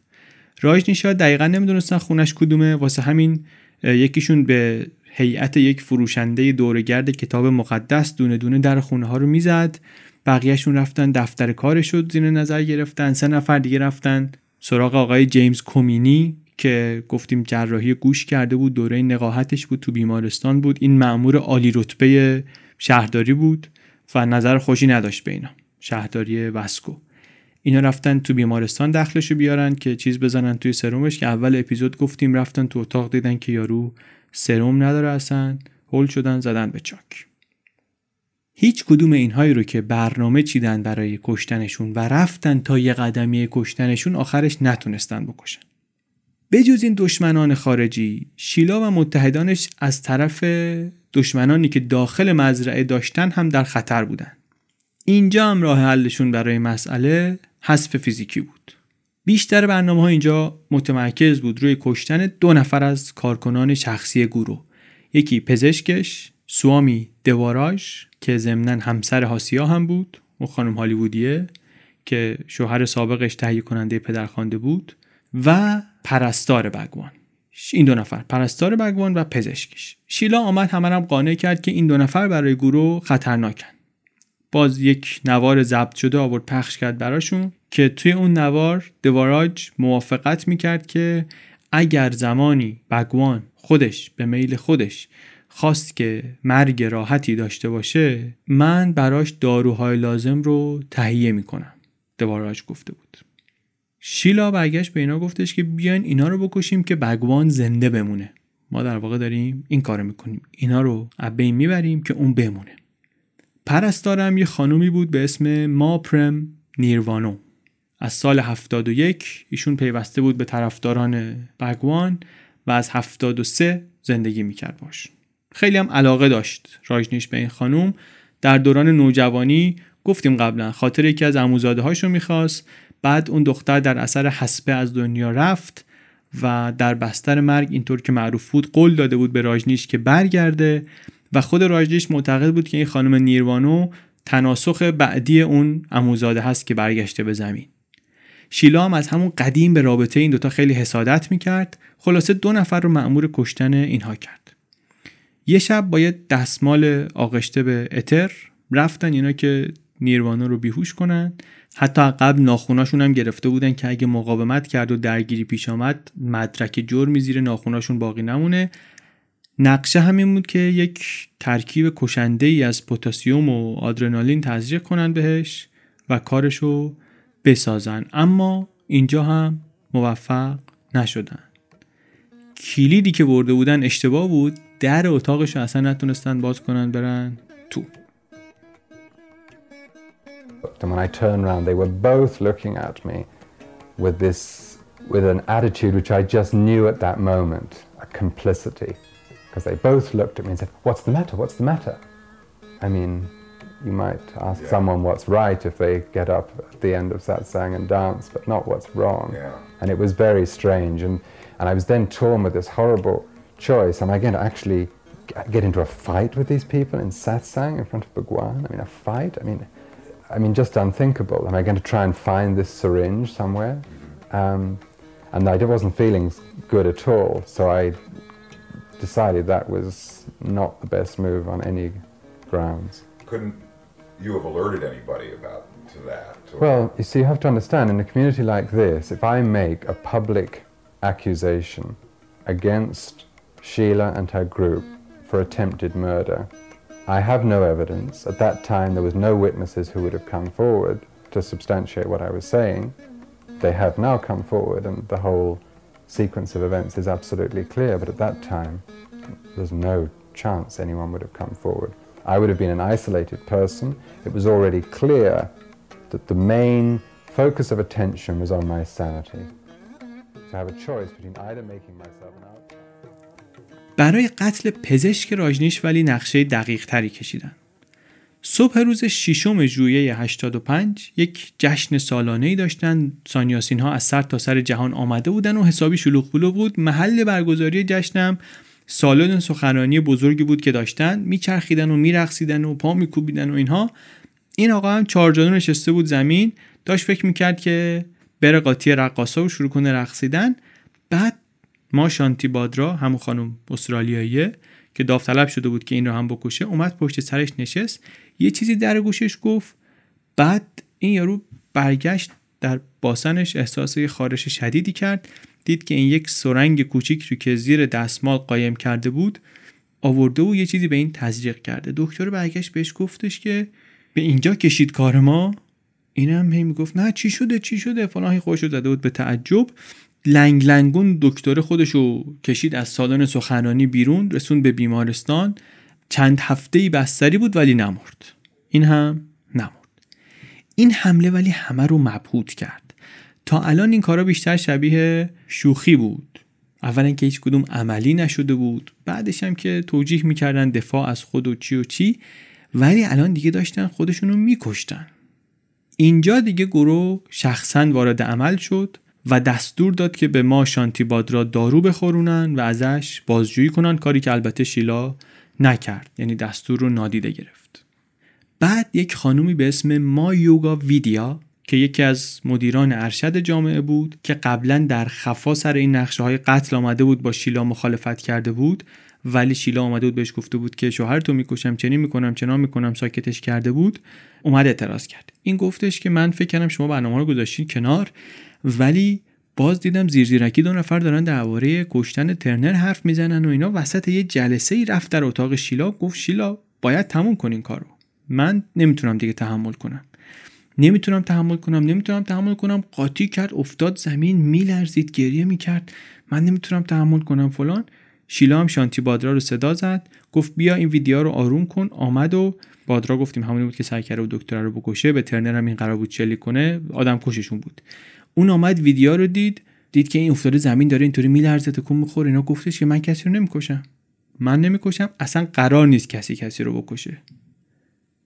راج نیشا دقیقا نمی‌دونستن خونش کدومه. واسه همین یکیشون به هیئت یک فروشنده دورگرد کتاب مقدس دونه دونه در خونه ها رو می‌زد. بقیهشون رفتن دفتر کارش شد زیر نظر گرفتن. سه نفر دیگه رفتن سراغ آقای جیمز کومینی که گفتیم جراحی گوش کرده بود دوره نقاهتش بود تو بیمارستان بود. این مأمور عالی رتبه شهرداری بود و نظر خوشی نداشت به اینا. شهرداری وسکو اینا رفتن تو بیمارستان دخلشو بیارن که چیز بزنن توی سرومش که اول اپیزود گفتیم رفتن تو اتاق دیدن که یارو سروم نداره اصلا. هول شدن زدن به چاک. هیچ کدوم اینهایی رو که برنامه چیدن برای کشتنشون و رفتن تا یه قدمی کشتنشون آخرش نتونستن بکشن. بجز این دشمنان خارجی شیلا و متحدانش از طرف دشمنانی که داخل مزرعه داشتن هم در خطر بودن. اینجا هم راه حلشون برای مسئله حذف فیزیکی بود. بیشتر برنامه ها اینجا متمرکز بود روی کشتن دو نفر از کارکنان شخصی گروه یکی پزشکش سوامی دواراژ که ضمنا همسر هاسیا هم بود و خانم هالیوودیه که شوهر سابقش تهیه کننده پدرخوانده بود و پرستار بگوان. این دو نفر پرستار بگوان و پزشکیش شیلا آمد همه هم قانع کرد که این دو نفر برای گروه خطرناکن. باز یک نوار ضبط شده آورد پخش کرد براشون. که توی اون نوار دواراج موافقت می‌کرد که اگر زمانی بگوان خودش به میل خودش خواست که مرگ راحتی داشته باشه من براش داروهای لازم رو تهیه می‌کنم دواراج گفته بود. شیلا برگشت به اینا گفتش که بیاین اینا رو بکشیم که بگوان زنده بمونه. ما در واقع داریم این کارو می‌کنیم. اینا رو بین می‌بریم که اون بمونه. پرستارم یه خانومی بود به اسم ماپرم نیروانو از سال 71 ایشون پیوسته بود به طرفداران بگوان و از 73 زندگی می‌کرد باش. خیلی هم علاقه داشت راجنیش به این خانوم. در دوران نوجوانی گفتیم قبلا خاطر یکی از عموزاده هاشو می‌خواست. بعد اون دختر در اثر حسبه از دنیا رفت و در بستر مرگ اینطور که معروف بود قول داده بود به راجنیش که برگرده و خود راجنیش معتقد بود که این خانم نیروانو تناسخ بعدی اون عموزاده هست که برگشته به زمین. شیلا هم از همون قدیم به رابطه این دوتا خیلی حسادت می‌کرد. خلاصه دو نفر رو مأمور کشتن اینها کرد. یه شب با یه دستمال آغشته به اتر رفتن اینا که نیروانو رو بیهوش کنن. حتی قبل ناخوناشون هم گرفته بودن که اگه مقاومت کرد و درگیری پیش آمد مدرک جرمی زیر ناخوناشون باقی نمونه. نقشه همین بود که یک ترکیب کشنده ای از پوتاسیوم و آدرنالین تزریق کنن بهش و کارشو بسازن اما اینجا هم موفق نشدن کلیدی که برده بودن اشتباه بود در اتاقش اصلا نتونستن باز کنن برن تو And when I turned around, they were both looking at me with this, with an attitude which I just knew at that moment, a complicity. Because they both looked at me and said, What's the matter? What's the matter? I mean, you might ask yeah. someone what's right if they get up at the end of satsang and dance, but not what's wrong. Yeah. And it was very strange. And, and I was then torn with this horrible choice. Am I going to actually get into a fight with these people in satsang in front of Bhagwan? I mean, a fight? I mean, I mean, just unthinkable. Am I going to try and find this syringe somewhere? Um, and I wasn't feeling good at all, so I decided that was not the best move on any grounds. Couldn't you have alerted anybody about to that? Or? Well, you see, you have to understand, in a community like this, if I make a public accusation against Sheila and her group for attempted murder, I have no evidence. At that time, there was no witnesses who would have come forward to substantiate what I was saying. They have now come forward, and the whole sequence of events is absolutely clear. But at that time, there's no chance anyone would have come forward. I would have been an isolated person. It was already clear that the main focus of attention was on my sanity. So I have a choice between either making myself an. برای قتل پزشک راجنیش ولی نقشه دقیق تری کشیدن. صبح روز ششم ژوئیه 85 یک جشن سالانه ای داشتن سانیاسین ها از سر تا سر جهان آمده بودن و حسابی شلوغ بود محل برگزاری جشنم سالن سخنرانی بزرگی بود که داشتن میچرخیدن و میرقصیدن و پا میکوبیدن و اینها. این آقا هم چارجانو نشسته بود زمین داشت فکر می‌کرد که بره قاطی رقاصا و شروع کنه رقصیدن. بعد ما شانتی بادرا همون خانم استرالیاییه که داوطلب شده بود که این رو هم بکشه اومد پشت سرش نشست. یه چیزی در گوشش گفت. بعد این یارو برگشت در باسنش احساس خارش شدیدی کرد. دید که این یک سرنگ کوچیک رو که زیر دستمال قایم کرده بود آورده و یه چیزی به این تزریق کرده. دکتر برگشت بهش گفتش که به اینجا کشید کار ما. اینم هی می‌گفت نه چی شده چی شده؟ فلان خوش زده بود به تعجب. لنگ لنگون دکتر خودشو کشید از سالن سخنرانی بیرون رسون به بیمارستان. چند هفته بستری بود ولی نمرد. این هم نمرد. این حمله ولی همه رو مبهوت کرد. تا الان این کارا بیشتر شبیه شوخی بود. اولا که هیچ کدوم عملی نشده بود بعدش هم که توجیه می‌کردن دفاع از خود و چی و چی ولی الان دیگه داشتن خودشونو میکشتن. اینجا دیگه گروه شخصا وارد عمل شد و دستور داد که به ما شانتی بادرا دارو بخورونن و ازش بازجویی کنن کاری که البته شیلا نکرد یعنی دستور رو نادیده گرفت. بعد یک خانومی به اسم ما یوگا ویدیا که یکی از مدیران ارشد جامعه بود که قبلا در خفا سر این نقشه های قتل آمده بود با شیلا مخالفت کرده بود. ولی شیلا آمده بود بهش گفته بود که شوهر تو می‌کشم چنین می‌کنم چنان می‌کنم ساکتش کرده بود. اومد اعتراض کرد. این گفتش که من فکر کردم شما برنامه رو گذاشتین کنار. ولی باز دیدم زیر زیرکی دو نفر دارن درباره کشتن ترنر حرف می‌زنن و اینا. وسط یه جلسه ای رفت در اتاق شیلا گفت شیلا باید تموم کنین کارو. من نمی‌تونم دیگه تحمل کنم. نمی‌تونم تحمل کنم نمی‌تونم تحمل کنم. قاطی کرد افتاد زمین میلرزید گریه می‌کرد. من نمی‌تونم تحمل کنم فلان. شیلا هم شانتی بادرا رو صدا زد. گفت بیا این ویدیو رو آروم کن. آمد و بادرا گفتیم همونی بود که سعی کرده و دکتر رو بکشه. به ترنر هم این قرار بود چلی کنه. آدم کششون بود. اون آمد ویدیو رو دید. دید که این افتاده زمین داره اینطوری میلرزه تکون می‌خوره. اینا گفتش که من کسی رو نمی‌کشم. من نمی‌کشم. اصلا قرار نیست کسی کسی رو بکشه.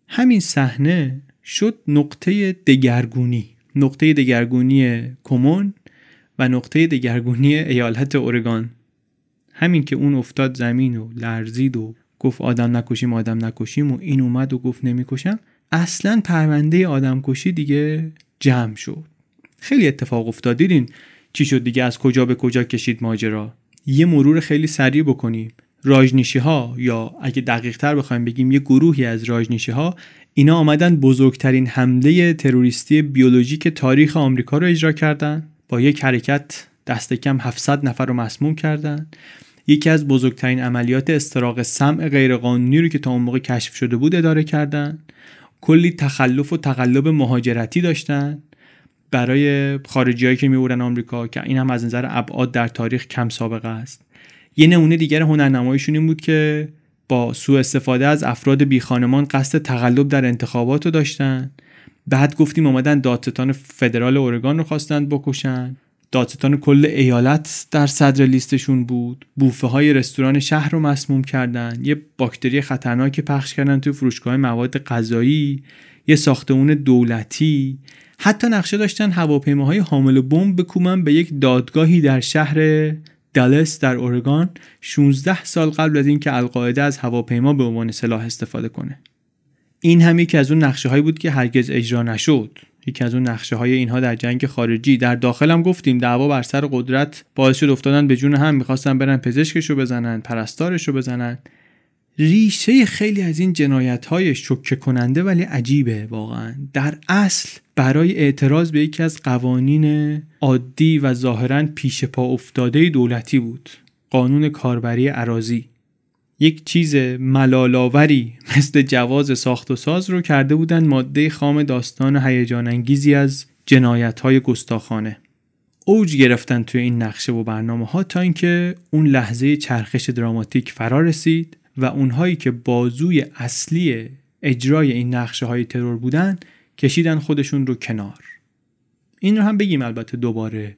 همین صحنه شد نقطه دگرگونی. نقطه دگرگونی کمون و نقطه دگرگونی ایالت اورگان. همین که اون افتاد زمین و لرزید و گفت آدم نکشیم آدم نکشیم و این اومد و گفت نمی‌کشم. اصلا پرونده آدم کشی دیگه جمع شد. خیلی اتفاق افتاد. دیدین چی شد دیگه؟ از کجا به کجا کشید ماجرا؟ یه مرور خیلی سریع بکنیم. راجنیشی ها یا اگه دقیق تر بخوایم بگیم یه گروهی از راجنیشی ها اینا آمدن بزرگترین حمله تروریستی بیولوژیک تاریخ آمریکا رو اجرا کردن. با یک حرکت دست کم 700 نفر رو مسموم کردن. یکی از بزرگترین عملیات استراق سمع غیرقانونی رو که تا اون موقع کشف شده بود اداره کردن. کلی تخلف و تقلب مهاجرتی داشتن برای خارجیایی که میورن آمریکا که این هم از نظر ابعاد در تاریخ کم سابقه است. یه نمونه دیگر هنرنماییشون این بود که با سوء استفاده از افراد بی خانمان قصد تقلب در انتخابات رو داشتن. بعد گفتیم اومدن دادستان فدرال اورگان رو خواستند بکشن. دادستان کل ایالت در صدر لیستشون بود. بوفه های رستوران شهر رو مسموم کردن. یه باکتری خطرناکی پخش کردن توی فروشگاه مواد غذایی. یه ساختمون دولتی. حتی نقشه داشتن هواپیماهای حامل بمب بکومن به یک دادگاهی در شهر دالس در اورگان 16 سال قبل از اینکه القاعده از هواپیما به عنوان سلاح استفاده کنه. این هم یکی از اون نقشه هایی بود که هرگز اجرا نشد. یکی از اون نقشه های اینها در جنگ خارجی. در داخل هم گفتیم دعوا بر سر قدرت باعث شد افتادن به جون هم. می‌خواستن برن پزشکش رو بزنن پرستارش رو بزنن. ریشه خیلی از این جنایت های شکه کننده ولی عجیبه واقعا. در اصل برای اعتراض به یکی از قوانین عادی و ظاهرا پیش پا افتاده دولتی بود. قانون کاربری عراضی یک چیز ملالاوری مثل جواز ساخت و ساز رو کرده بودن ماده خام داستان هیجان انگیزی از جنایت های گستاخانه. اوج گرفتن توی این نقشه و برنامه ها تا اینکه اون لحظه چرخش دراماتیک فرا رسید و اونهایی که بازوی اصلی اجرای این نقشه های ترور بودن کشیدن خودشون رو کنار. این رو هم بگیم البته دوباره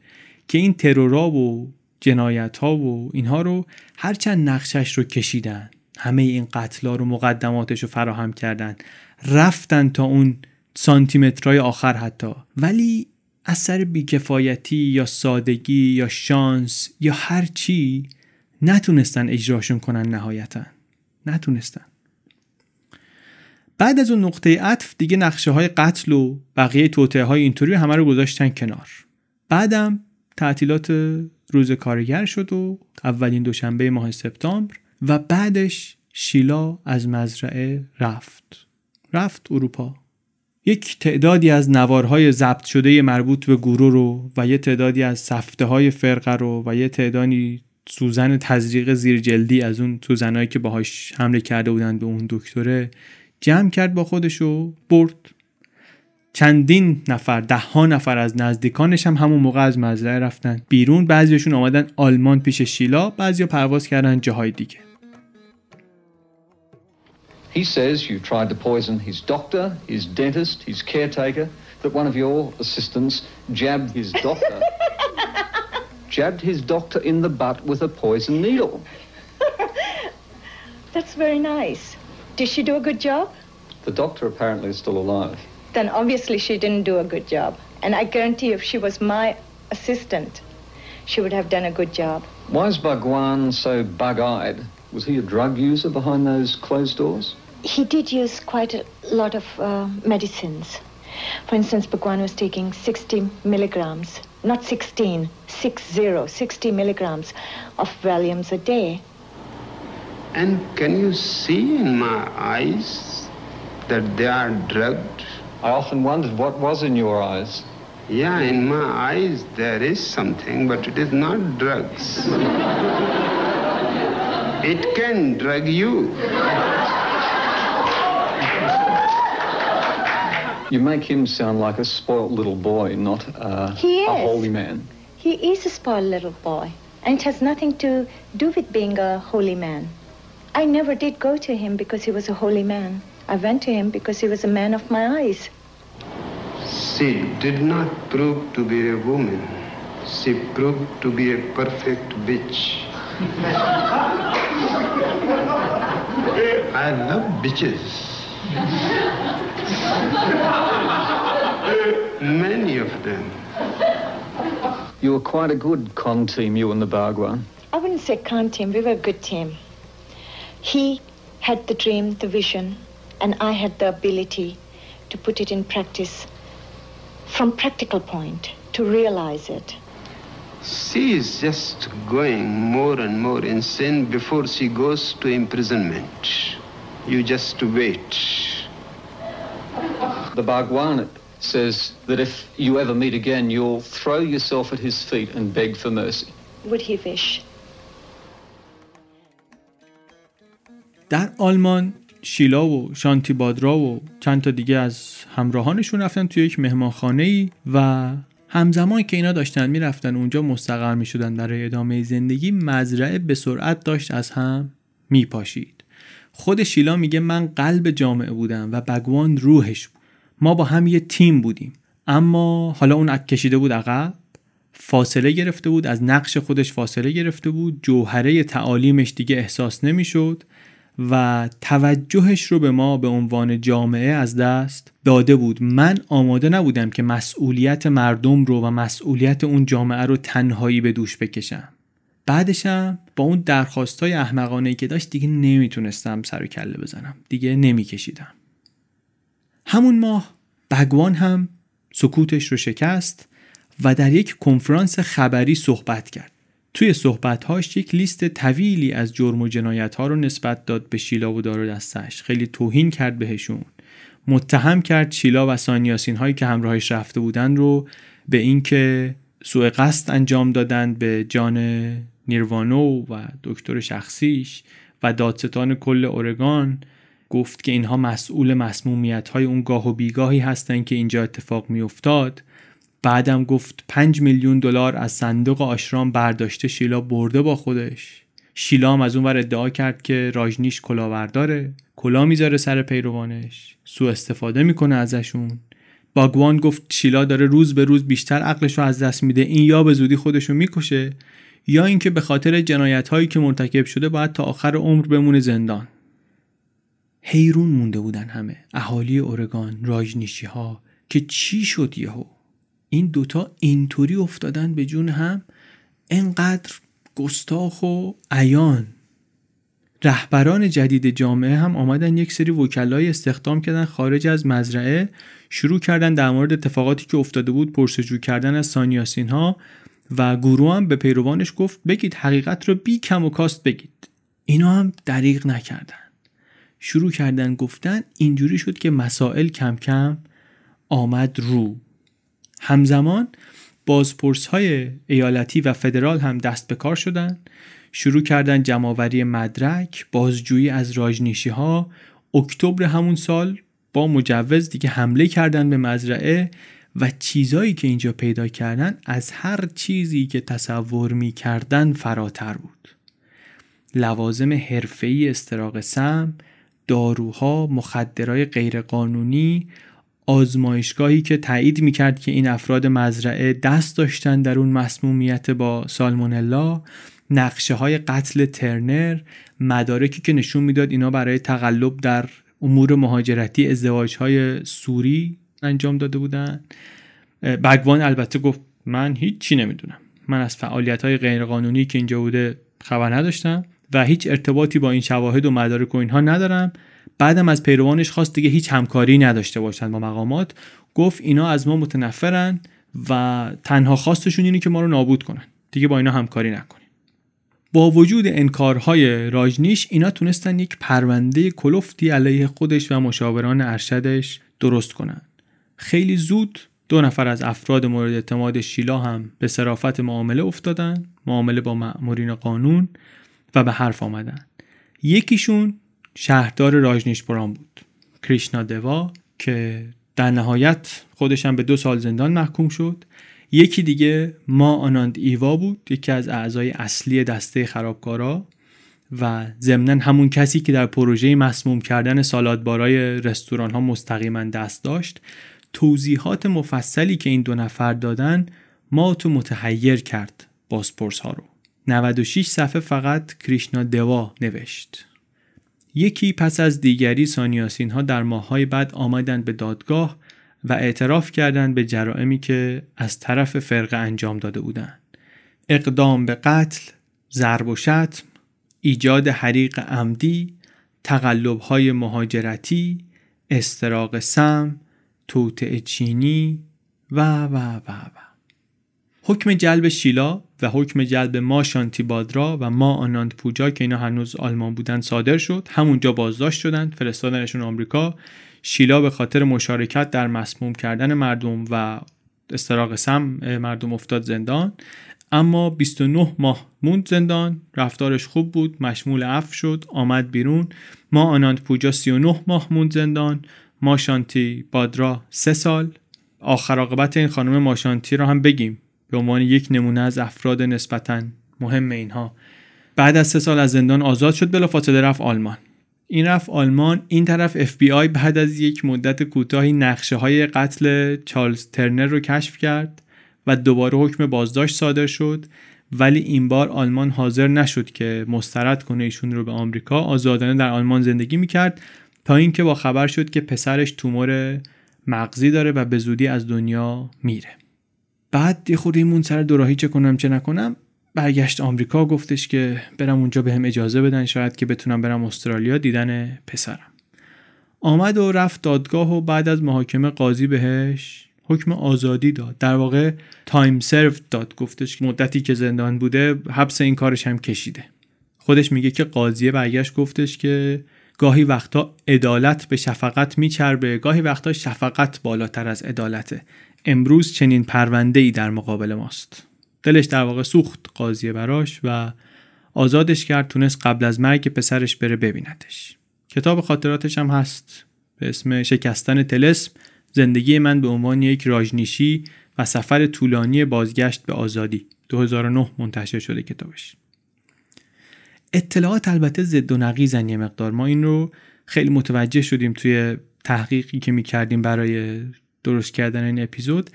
که این ترورا و جنایت ها و اینها رو هرچند نقشش رو کشیدن همه این قتلا رو مقدماتش رو فراهم کردن رفتن تا اون سانتیمترهای آخر حتی. ولی اثر بیکفایتی یا سادگی یا شانس یا هر چی نتونستن اجراشون کنن نهایتا. نتونستن. بعد از اون نقطه عطف دیگه نقشه های قتل و بقیه توطعه های اینطوری همه رو گذاشتن کنار. بعدم تعطیلات روز کارگر شد و اولین دوشنبه ماه سپتامبر و بعدش شیلا از مزرعه رفت. رفت اروپا. یک تعدادی از نوارهای ضبط شده مربوط به گروه رو و یه تعدادی از سفته های فرقه رو و یه تعدادی سوزن تزریق زیر جلدی از اون سوزنهایی که باهاش حمله کرده بودن به اون دکتره جمع کرد با خودش و برد چندین نفر ده ها نفر از نزدیکانش هم همون موقع از مزرعه رفتن بیرون بعضیشون آمدن آلمان پیش شیلا بعضی پرواز کردن جاهای دیگه He says you tried to poison his doctor, his dentist, his caretaker, that one of your assistants jabbed his doctor jabbed his doctor in the butt with a poison needle. That's very nice. Did she do a good job? The doctor apparently is still alive. Then obviously she didn't do a good job. And I guarantee if she was my assistant, she would have done a good job. Why is Bhagwan so bug eyed? Was he a drug user behind those closed doors? He did use quite a lot of uh, medicines. For instance, Bhagwan was taking 60 milligrams, not 16, 60, 60 milligrams of Valiums a day. And can you see in my eyes that they are drugged? I often wondered what was in your eyes. Yeah, in my eyes there is something, but it is not drugs. it can drug you. You make him sound like a spoilt little boy, not uh, He a holy man. He is a spoiled little boy, and it has nothing to do with being a holy man. I never did go to him because he was a holy man. I went to him because he was a man of my eyes. She did not prove to be a woman. She proved to be a perfect bitch. [laughs] I love bitches. Many of them. You were quite a good con team, you and the Bhagwan. I wouldn't say con team, we were a good team. He had the dream, the vision, and I had the ability to put it in practice from practical point to realize it. She is just going more and more insane before she goes to imprisonment. You just wait. The Bhagwan says that if you ever meet again, you'll throw yourself at his feet and beg for mercy. Would he wish? در آلمان شیلا و شانتی بادرا و چند تا دیگه از همراهانشون رفتن توی یک مهمانخانه ای و همزمان که اینا داشتن می‌رفتن اونجا مستقر می شدن برای ادامه زندگی مزرعه به سرعت داشت از هم میپاشید. خود شیلا میگه من قلب جامعه بودم و بگوان روحش بود. ما با هم یه تیم بودیم. اما حالا اون کشیده بود عقب فاصله گرفته بود از نقش خودش فاصله گرفته بود جوهره تعالیمش دیگه احساس نمی‌شد. و توجهش رو به ما به عنوان جامعه از دست داده بود. من آماده نبودم که مسئولیت مردم رو و مسئولیت اون جامعه رو تنهایی به دوش بکشم. بعدشم با اون درخواستای احمقانه که داشت دیگه نمی‌تونستم سر و کله بزنم. دیگه نمیکشیدم. همون ماه بگوان هم سکوتش رو شکست و در یک کنفرانس خبری صحبت کرد. توی صحبتهاش یک لیست طویلی از جرم و جنایت ها رو نسبت داد به شیلا و دار دستش. خیلی توهین کرد بهشون. متهم کرد شیلا و سانیاسین هایی که همراهش رفته بودن رو به اینکه سوء قصد انجام دادند به جان نیروانو و دکتر شخصیش و دادستان کل اورگان گفت که اینها مسئول مسمومیت های اون گاه و بیگاهی هستند که اینجا اتفاق می افتاد بعدم گفت پنج میلیون دلار از صندوق آشرام برداشته شیلا برده با خودش. شیلا هم از اون ور ادعا کرد که راجنیش کلاورداره. کلا می‌ذاره سر پیروانش. سوء استفاده می‌کنه ازشون. باگوان گفت شیلا داره روز به روز بیشتر عقلش رو از دست میده. این یا به زودی خودشو می‌کشه یا اینکه به خاطر جنایت هایی که مرتکب شده باید تا آخر عمر بمونه زندان. حیرون مونده بودن همه. اهالی اورگان راجنیشی ها که چی شد یهو؟ این دوتا اینطوری افتادن به جون هم انقدر گستاخ و عیان. رهبران جدید جامعه هم آمدن یک سری وکلای استخدام کردن خارج از مزرعه شروع کردن در مورد اتفاقاتی که افتاده بود پرسجو کردن از سانیاسین ها و گروه هم به پیروانش گفت بگید حقیقت رو بی کم و کاست بگید. اینا هم دریغ نکردن. شروع کردن گفتن اینجوری شد که مسائل کم کم آمد رو. همزمان بازپرس های ایالتی و فدرال هم دست به کار شدن. شروع کردن جمعآوری مدرک بازجویی از راجنیشی ها اکتبر همون سال با مجوز دیگه حمله کردن به مزرعه و چیزایی که اینجا پیدا کردن از هر چیزی که تصور می کردن فراتر بود. لوازم حرفه‌ای استراق سم داروها مخدرهای غیرقانونی آزمایشگاهی که تایید می‌کرد که این افراد مزرعه دست داشتن در اون مسمومیت با سالمونلا نقشه های قتل ترنر مدارکی که نشون می‌داد اینا برای تقلب در امور مهاجرتی ازدواج های سوری انجام داده بودن. بگوان البته گفت من هیچی نمی‌دونم. من از فعالیت های غیرقانونی که اینجا بوده خبر نداشتم و هیچ ارتباطی با این شواهد و مدارک و اینها ندارم. بعدم از پیروانش خواست دیگه هیچ همکاری نداشته باشن با مقامات. گفت اینا از ما متنفرن و تنها خواستشون اینه که ما رو نابود کنن. دیگه با اینا همکاری نکنیم. با وجود انکارهای راجنیش اینا تونستن یک پرونده کلفتی علیه خودش و مشاوران ارشدش درست کنن. خیلی زود دو نفر از افراد مورد اعتماد شیلا هم به صرافت معامله افتادن معامله با مأمورین قانون و به حرف آمدن. یکیشون شهردار راجنیشپوران بود. کریشنا دوا که در نهایت خودش هم به دو سال زندان محکوم شد. یکی دیگه ما آناند ایوا بود یکی از اعضای اصلی دسته خرابکارا و ضمنا همون کسی که در پروژه مسموم کردن سالادبارای رستوران ها مستقیما دست داشت. توضیحات مفصلی که این دو نفر دادن ما تو متحیر کرد بازپرس ها رو 96 صفحه فقط کریشنا دوا نوشت. یکی پس از دیگری سانیاسین ها در ماههای بعد آمدند به دادگاه و اعتراف کردند به جرائمی که از طرف فرقه انجام داده بودند. اقدام به قتل، ضرب و شتم، ایجاد حریق عمدی، تقلب های مهاجرتی، استراق سم، توطعه چینی و و و و حکم جلب شیلا و حکم جلب ما شانتی بادرا و ما آناند پوجا که اینا هنوز آلمان بودن صادر شد همونجا بازداشت شدند فرستادنشون آمریکا. شیلا به خاطر مشارکت در مسموم کردن مردم و استراق سم مردم افتاد زندان. اما 29 ماه موند زندان رفتارش خوب بود مشمول عفو شد آمد بیرون. ما آناند پوجا 39 ماه موند زندان ما شانتی بادرا 3 سال. آخر عاقبت این خانم ماشانتی را هم بگیم. به عنوان یک نمونه از افراد نسبتا مهم اینها. بعد از سه سال از زندان آزاد شد بلافاصله رفت آلمان. این رفت آلمان این طرف اف بی آی بعد از یک مدت کوتاهی نقشه های قتل چارلز ترنر رو کشف کرد و دوباره حکم بازداشت صادر شد. ولی این بار آلمان حاضر نشد که مسترد کنه ایشون رو به آمریکا. آزادانه در آلمان زندگی می‌کرد تا اینکه با خبر شد که پسرش تومور مغزی داره و به زودی از دنیا میره. بعد یه خورده ایمون سر دوراهی چه کنم چه نکنم برگشت آمریکا گفتش که برم اونجا به هم اجازه بدن شاید که بتونم برم استرالیا دیدن پسرم. آمد و رفت دادگاه و بعد از محاکمه قاضی بهش حکم آزادی داد. در واقع تایم سرو داد گفتش که مدتی که زندان بوده حبس این کارش هم کشیده. خودش میگه که قاضیه برگشت گفتش که گاهی وقتا عدالت به شفقت میچربه گاهی وقتا شفقت بالاتر از عدالته. امروز چنین پرونده ای در مقابل ماست. دلش در واقع سوخت قاضیه براش و آزادش کرد تونست قبل از مرگ پسرش بره ببیندش. کتاب خاطراتش هم هست. به اسم شکستن تلسم زندگی من به عنوان یک راجنیشی و سفر طولانی بازگشت به آزادی. 2009 منتشر شده کتابش. اطلاعات البته ضد و نقیزن یه مقدار. ما این رو خیلی متوجه شدیم توی تحقیقی که می‌کردیم برای درست کردن این اپیزود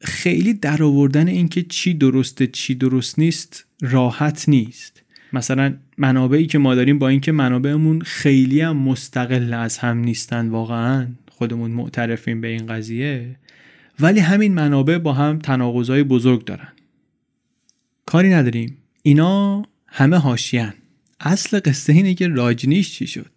خیلی در آوردن اینکه چی درسته چی درست نیست راحت نیست. مثلا منابعی که ما داریم با اینکه منابعمون خیلی هم مستقل از هم نیستن واقعا خودمون معترفیم به این قضیه ولی همین منابع با هم تناقضای بزرگ دارن. کاری نداریم. اینا همه هاشیان اصل قصه اینه که راجنیش چی شد.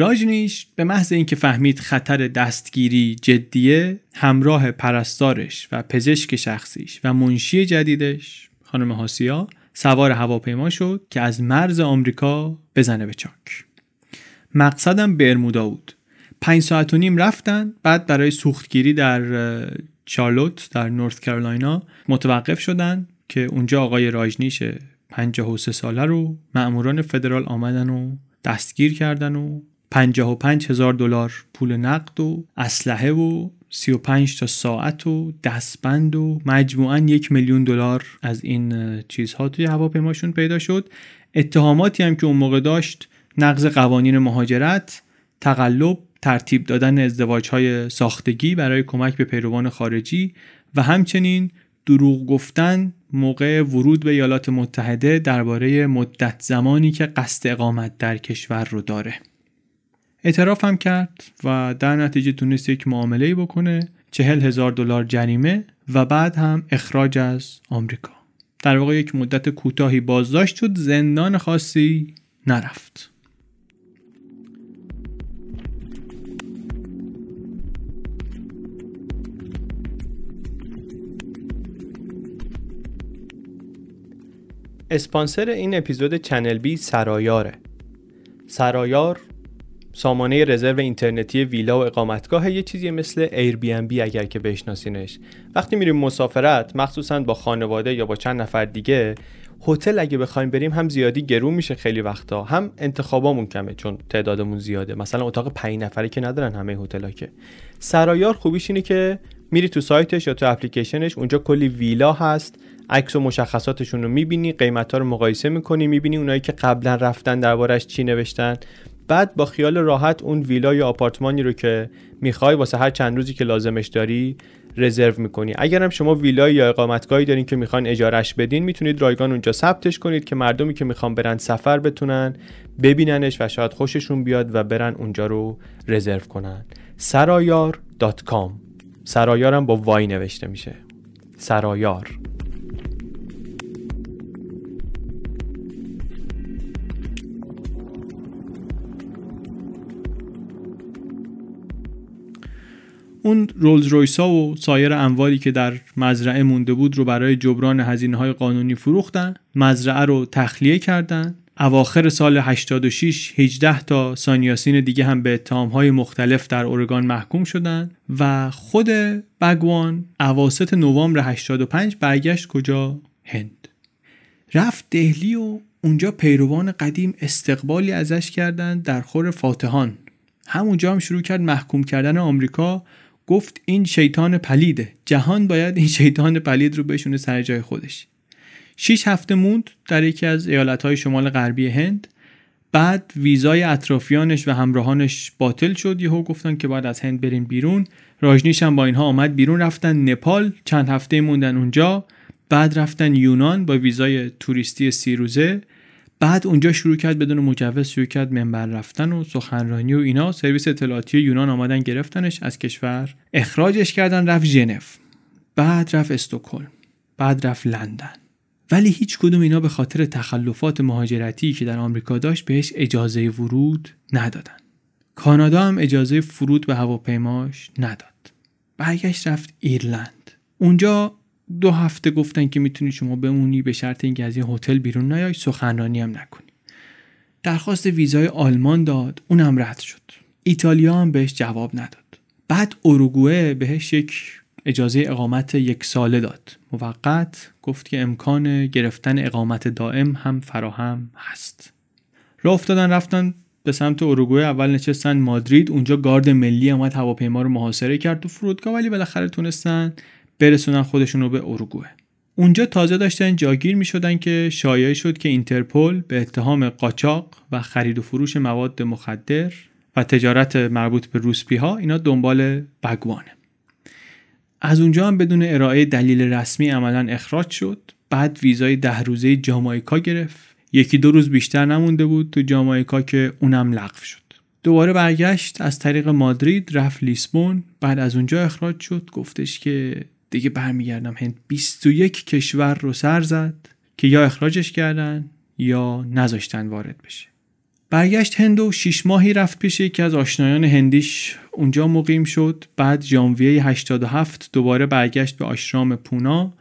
راجنیش به محض اینکه فهمید خطر دستگیری جدیه همراه پرستارش و پزشک شخصیش و منشی جدیدش خانم هاسیا سوار هواپیما شد که از مرز آمریکا بزنه به چاک. مقصدم برمودا بود. پنج ساعت و نیم رفتن بعد برای سوختگیری در چارلوت در نورث کرولاینا متوقف شدن که اونجا آقای راجنیش 53 ساله رو مأموران فدرال آمدن و دستگیر کردن و 55 هزار دلار پول نقد و اسلحه و 35 تا ساعت و دستبند و مجموعا یک میلیون دلار از این چیزها توی هواپیماشون پیدا شد. اتهاماتی هم که اون موقع داشت نقض قوانین مهاجرت تقلب ترتیب دادن ازدواج های ساختگی برای کمک به پیروان خارجی و همچنین دروغ گفتن موقع ورود به ایالات متحده درباره مدت زمانی که قصد اقامت در کشور رو داره. اعتراف هم کرد و در نتیجه تونست یک معامله بکنه چهل هزار دلار جریمه و بعد هم اخراج از آمریکا. در واقع یک مدت کوتاهی بازداشت شد زندان خاصی نرفت. اسپانسر این اپیزود چنل بی سرایاره. سرایار سامانه رزرو اینترنتی ویلا و اقامتگاه یه چیزی مثل Airbnb اگر که بشناسینش. وقتی میریم مسافرت مخصوصا با خانواده یا با چند نفر دیگه هتل اگه بخوایم بریم هم زیادی گرون میشه خیلی وقتا. هم انتخابامون کمه چون تعدادمون زیاده. مثلا اتاق 5 نفره که ندارن همه هتل‌ها که. سرایار خوبیش اینه که میری تو سایتش یا تو اپلیکیشنش اونجا کلی ویلا هست. عکس و مشخصاتشون رو می‌بینی قیمت ها رو مقایسه می‌کنی می‌بینی اونایی که قبلا رفتن دربارش چی نوشتن. بعد با خیال راحت اون ویلا یا آپارتمانی رو که می‌خوای واسه هر چند روزی که لازمش داری رزرو می‌کنی. اگر هم شما ویلای یا اقامتگاهی دارین که می‌خواین اجارش بدین می‌تونید رایگان اونجا ثبتش کنید که مردمی که می‌خوان برن سفر بتونن ببیننش و شاید خوششون بیاد و برن اونجا رو رزرو کنن. سرایار.com سرایارم با وای نوشته میشه. سرایار. اون رولز رویسا و سایر اموالی که در مزرعه مونده بود رو برای جبران هزینه های قانونی فروختن مزرعه رو تخلیه کردن. اواخر سال 86 18 تا سانیاسین دیگه هم به اتهامهای مختلف در اورگان محکوم شدن و خود بگوان اواسط نوامبر 85 برگشت کجا؟ هند. رفت دهلی و اونجا پیروان قدیم استقبالی ازش کردند در خور فاتحان. همونجا هم شروع کرد محکوم کردن آمریکا گفت این شیطان پلیده. جهان باید این شیطان پلید رو بشونه سر جای خودش. شیش هفته موند در یکی از ایالتهای شمال غربی هند. بعد ویزای اطرافیانش و همراهانش باطل شد. یهو گفتن که باید از هند بریم بیرون. راجنیش هم با اینها آمد بیرون. رفتن نپال. چند هفته موندن اونجا. بعد رفتن یونان با ویزای توریستی سی روزه بعد اونجا شروع کرد بدون مجوز شروع کرد منبر رفتن و سخنرانی و اینا. سرویس اطلاعاتی یونان آمدن گرفتنش از کشور. اخراجش کردن رفت ژنو. بعد رفت استکهلم. بعد رفت لندن. ولی هیچ کدوم اینا به خاطر تخلفات مهاجرتی که در آمریکا داشت بهش اجازه ورود ندادن. کانادا هم اجازه فرود به هواپیماش نداد. برگشت رفت ایرلند. اونجا دو هفته گفتن که می‌تونی شما بمونی به شرط اینکه از این هتل بیرون نیای سخنرانی هم نکنی. درخواست ویزای آلمان داد اونم رد شد. ایتالیا هم بهش جواب نداد. بعد اروگوئه بهش یک اجازه اقامت یک ساله داد. موقت گفت که امکان گرفتن اقامت دائم هم فراهم هست. راه افتادن رفتن به سمت اروگوئه اول نشستن مادرید اونجا گارد ملی اومد هواپیما رو محاصره کرد تو فرودگاه ولی بالاخره تونستن برسونن خودشون رو به اروگوئه اونجا تازه داشتن جاگیر می شدن که شایع شد که اینترپل به اتهام قاچاق و خرید و فروش مواد مخدر و تجارت مربوط به روسپی ها اینا دنبال بگوانه از اونجا هم بدون ارائه دلیل رسمی عملا اخراج شد. بعد ویزای ده روزه جامایکا گرفت. یکی دو روز بیشتر نمونده بود تو جامایکا که اونم لغو شد. دوباره برگشت از طریق مادرید رفت لیسبون. بعد از اونجا اخراج شد. گفتش که دیگه برمیگردم هند. 21 کشور رو سر زد که یا اخراجش کردن یا نذاشتن وارد بشه. برگشت هند و شیش ماهی رفت پیش یکی از آشنایان هندیش. اونجا مقیم شد. بعد ژانویه 87 دوباره برگشت به آشرام پونا.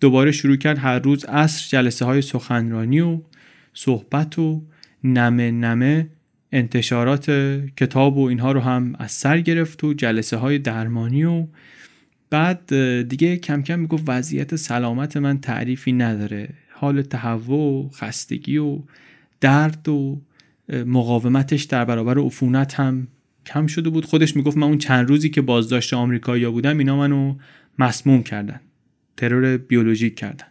دوباره شروع کرد هر روز عصر جلسه های سخنرانی و صحبت و نمه نمه انتشارات کتاب و اینها رو هم از سر گرفت و جلسه های درمانی و بعد دیگه کم کم می‌گفت وضعیت سلامت من تعریفی نداره. حال تهوع و خستگی و درد و مقاومتش در برابر عفونت هم کم شده بود. خودش می‌گفت من اون چند روزی که بازداشت آمریکایی بودم اینا منو مسموم کردن ترور بیولوژیک کردن.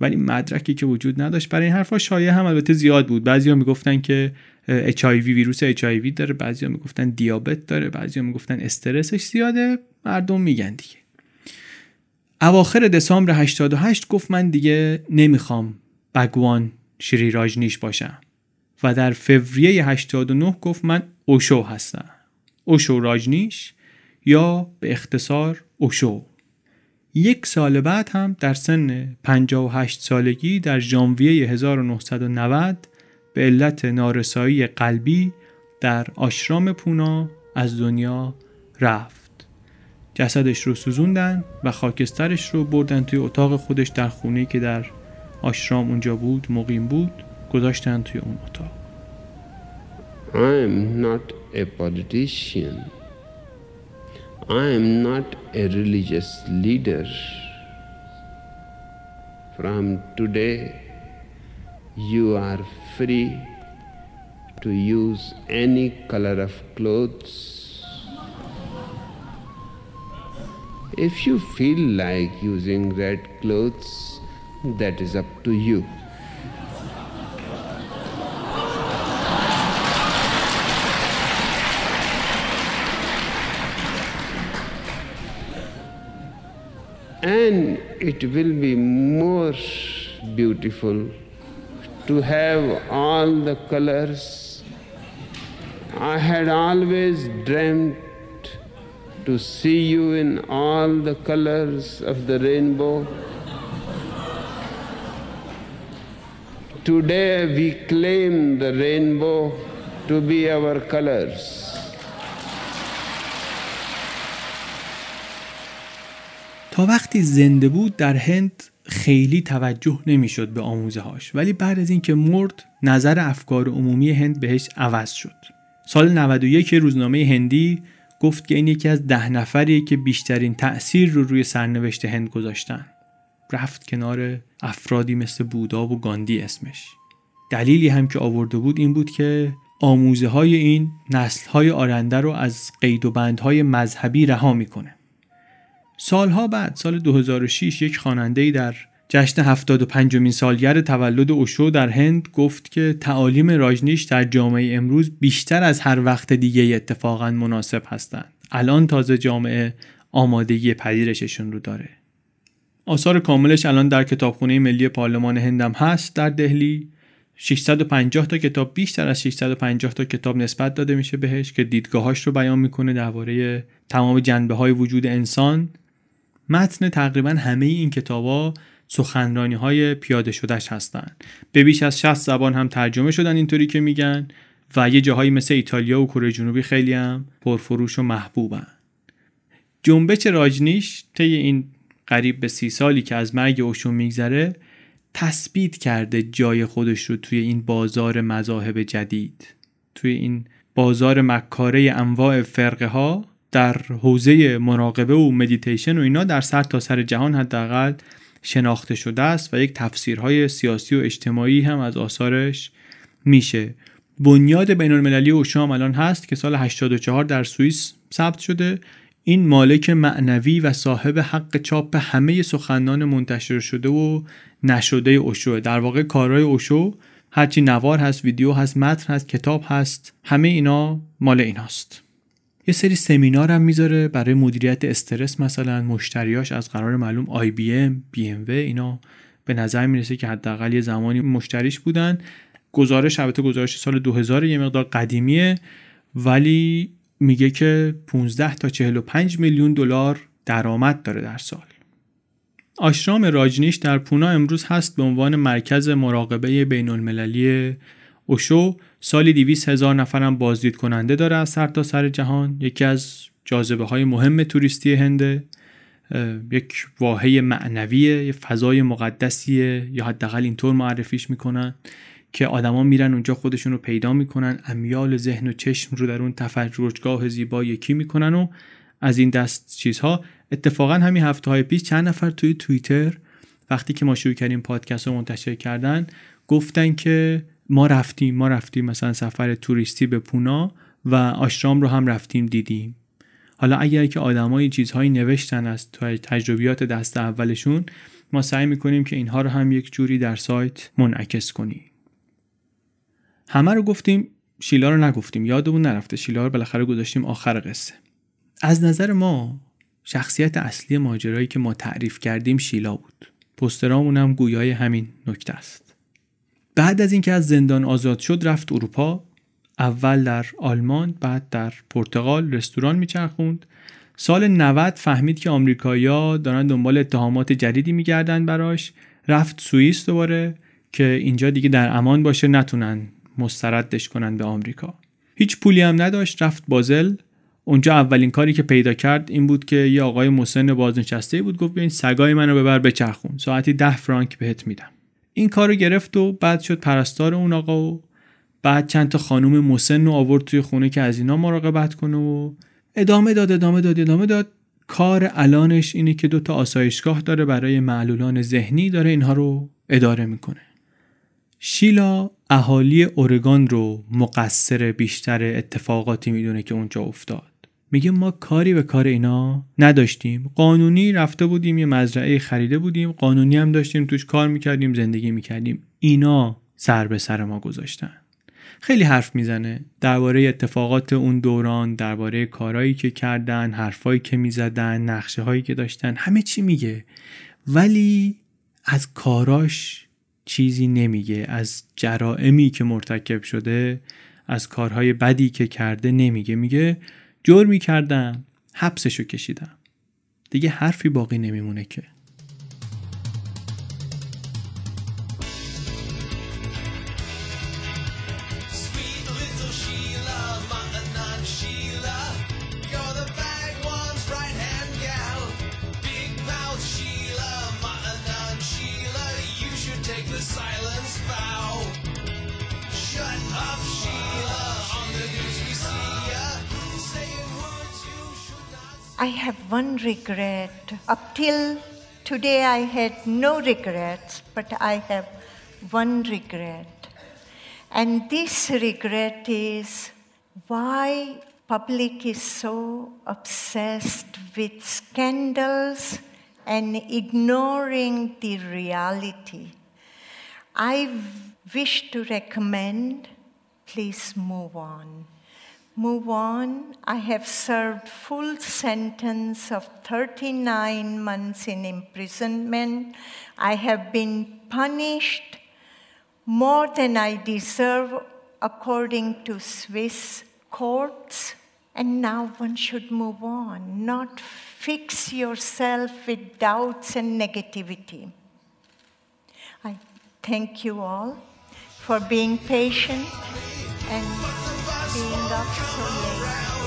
ولی مدرکی که وجود نداشت برای این حرفا شایعه هم البته زیاد بود. بعضیا می‌گفتن که HIV ویروس HIV داره بعضیا می‌گفتن دیابت داره بعضیا می‌گفتن استرسش زیاده. مردم میگن دیگه. اواخر دسامبر 88 گفت من دیگه نمی‌خوام بگوان شری راجنیش باشم. و در فوریه 89 گفت من اوشو هستم. اوشو راجنیش یا به اختصار اوشو. یک سال بعد هم در سن 58 سالگی در ژانویه 1990 به علت نارسایی قلبی در آشرام پونا از دنیا رفت. جسدش رو سوزوندن و خاکسترش رو بردن توی اتاق خودش در خونه که در آشرام اونجا بود مقیم بود گذاشتن توی اون اتاق I am not a politician. I am not a religious leader. From today, you are free to use any color of clothes. If you feel like using red clothes, that is up to you. And it will be more beautiful to have all the colors. I had always dreamt to see you in all the colors of the rainbow. Today we claim the rainbow to be our colors. تا وقتی زنده بود در هند خیلی توجه نمی‌شد به آموزه هاش ولی بعد از اینکه مرد نظر افکار عمومی هند بهش عوض شد سال 91 روزنامه هندی گفت که این یکی از ده نفریه که بیشترین تأثیر رو روی سرنوشت هند گذاشتن. رفت کنار افرادی مثل بودا و گاندی اسمش. دلیلی هم که آورده بود این بود که آموزه های این نسل های آرنده رو از قید و بندهای مذهبی رها می‌کنه. سالها بعد سال 2006 یک خواننده در جشن 75 مین سالگرد تولد اوشو در هند گفت که تعالیم راجنیش در جامعه امروز بیشتر از هر وقت دیگه اتفاقا مناسب هستند. الان تازه جامعه آمادگی پذیرششون رو داره. آثار کاملش الان در کتابخونه ملی پارلمان هندم هست در دهلی 650 تا کتاب بیشتر از 650 تا کتاب نسبت داده میشه بهش که دیدگاهاش رو بیان می‌کنه درباره تمام جنبه های وجود انسان متن تقریبا همه این کتابا سخنرانی های پیاده شدهش هستن. به بیش از 60 زبان هم ترجمه شدن اینطوری که میگن و یه جاهایی مثل ایتالیا و کره جنوبی خیلی هم پرفروش و محبوبن. جنبش راجنیش طی این قریب به سی سالی که از مرگ اوشو میگذره تثبیت کرده جای خودش رو توی این بازار مذاهب جدید. توی این بازار مکاره انواع فرقه ها در حوزه مراقبه و مدیتیشن و اینا در سر تا سر جهان حداقل شناخته شده است و یک تفسیرهای سیاسی و اجتماعی هم از آثارش میشه. بنیاد بین المللی اوشام الان هست که سال 84 در سوئیس ثبت شده. این مالک معنوی و صاحب حق چاپ همه سخنان منتشر شده و نشده اوشو در واقع کارهای اوشو هرچی نوار هست ویدیو هست متن هست کتاب هست همه اینا مال این هست یه سری سمینار هم می‌ذاره برای مدیریت استرس مثلا مشتریاش از قرار معلوم آی بی ام بی ام و اینا به نظر می‌رسه که حداقل یه زمانی مشتریش بودن. گزارش البته گزارش سال 2000 یه مقدار قدیمیه ولی میگه که 15 تا 45 میلیون دلار درآمد داره در سال. آشرام راجنیش در پونا امروز هست به عنوان مرکز مراقبه بین المللی اوشو سالی 200 هزار نفرم بازدید کننده داره از سر تا سر جهان. یکی از جاذبه های مهم توریستی هنده یک واحه معنویه یه فضای مقدسیه یا حداقل اینطور معرفیش می‌کنن که آدما میرن اونجا خودشون رو پیدا می‌کنن امیال ذهن و چشم رو در اون تفرجگاه زیبا یکی می‌کنن و از این دست چیزها. اتفاقا همین هفته های پیش چند نفر توی توییتر وقتی که ما شروع کردیم پادکست رو منتشر کردن گفتن که ما رفتیم ما رفتیم مثلا سفر توریستی به پونا و آشرام رو هم رفتیم دیدیم. حالا اگر که آدمایی چیزهایی نوشتن از تجربیات دست اولشون ما سعی می‌کنیم که اینها رو هم یک جوری در سایت منعکس کنیم. همه رو گفتیم شیلا رو نگفتیم. یادمون نرفته شیلا رو بالاخره گذاشتیم آخر قصه. از نظر ما شخصیت اصلی ماجرایی که ما تعریف کردیم شیلا بود. پسترامون هم گویای همین نکته است. بعد از اینکه از زندان آزاد شد رفت اروپا. اول در آلمان بعد در پرتغال رستوران میچرخوند. سال 90 فهمید که آمریکایی‌ها دارن دنبال اتهامات جدیدی میگردن براش. رفت سوئیس دوباره که اینجا دیگه در امان باشه نتونن مستردش کنن به آمریکا. هیچ پولی هم نداشت رفت بازل. اونجا اولین کاری که پیدا کرد این بود که یه آقای مسن بازنشسته بود گفت این سگای منو ببر بچرخون. ساعتی ده فرانک بهت میدم. این کارو گرفت و بعد شد پرستار اون آقا و بعد چند تا خانوم مسن رو آورد توی خونه که از اینا مراقبت کنه و ادامه داد ادامه داد ادامه داد. کار الانش اینه که دو تا آسایشگاه داره برای معلولان ذهنی داره اینها رو اداره می‌کنه. شیلا اهالی اورگان رو مقصر بیشتر اتفاقاتی می‌دونه که اونجا افتاد. میگه ما کاری به کار اینا نداشتیم. قانونی رفته بودیم یه مزرعه خریده بودیم قانونی هم داشتیم توش کار می‌کردیم زندگی می‌کردیم. اینا سر به سر ما گذاشتن. خیلی حرف می‌زنه. درباره اتفاقات اون دوران درباره کارهایی که کردن حرفایی که می‌زدن نقشه هایی که داشتن همه چی میگه. ولی از کاراش چیزی نمیگه. از جرائمی که مرتکب شده از کارهای بدی که کرده نمیگه. میگه جرمی کردم حبسشو کشیدم. دیگه حرفی باقی نمیمونه که. I have one regret. Up till today, I had no regrets, but I have one regret. And this regret is why public is so obsessed with scandals and ignoring the reality. I wish to recommend please move on move on. I have served full sentence of 39 months in imprisonment. I have been punished more than I deserve according to Swiss courts. And now one should move on, not fix yourself with doubts and negativity. I thank you all for being patient and being so late.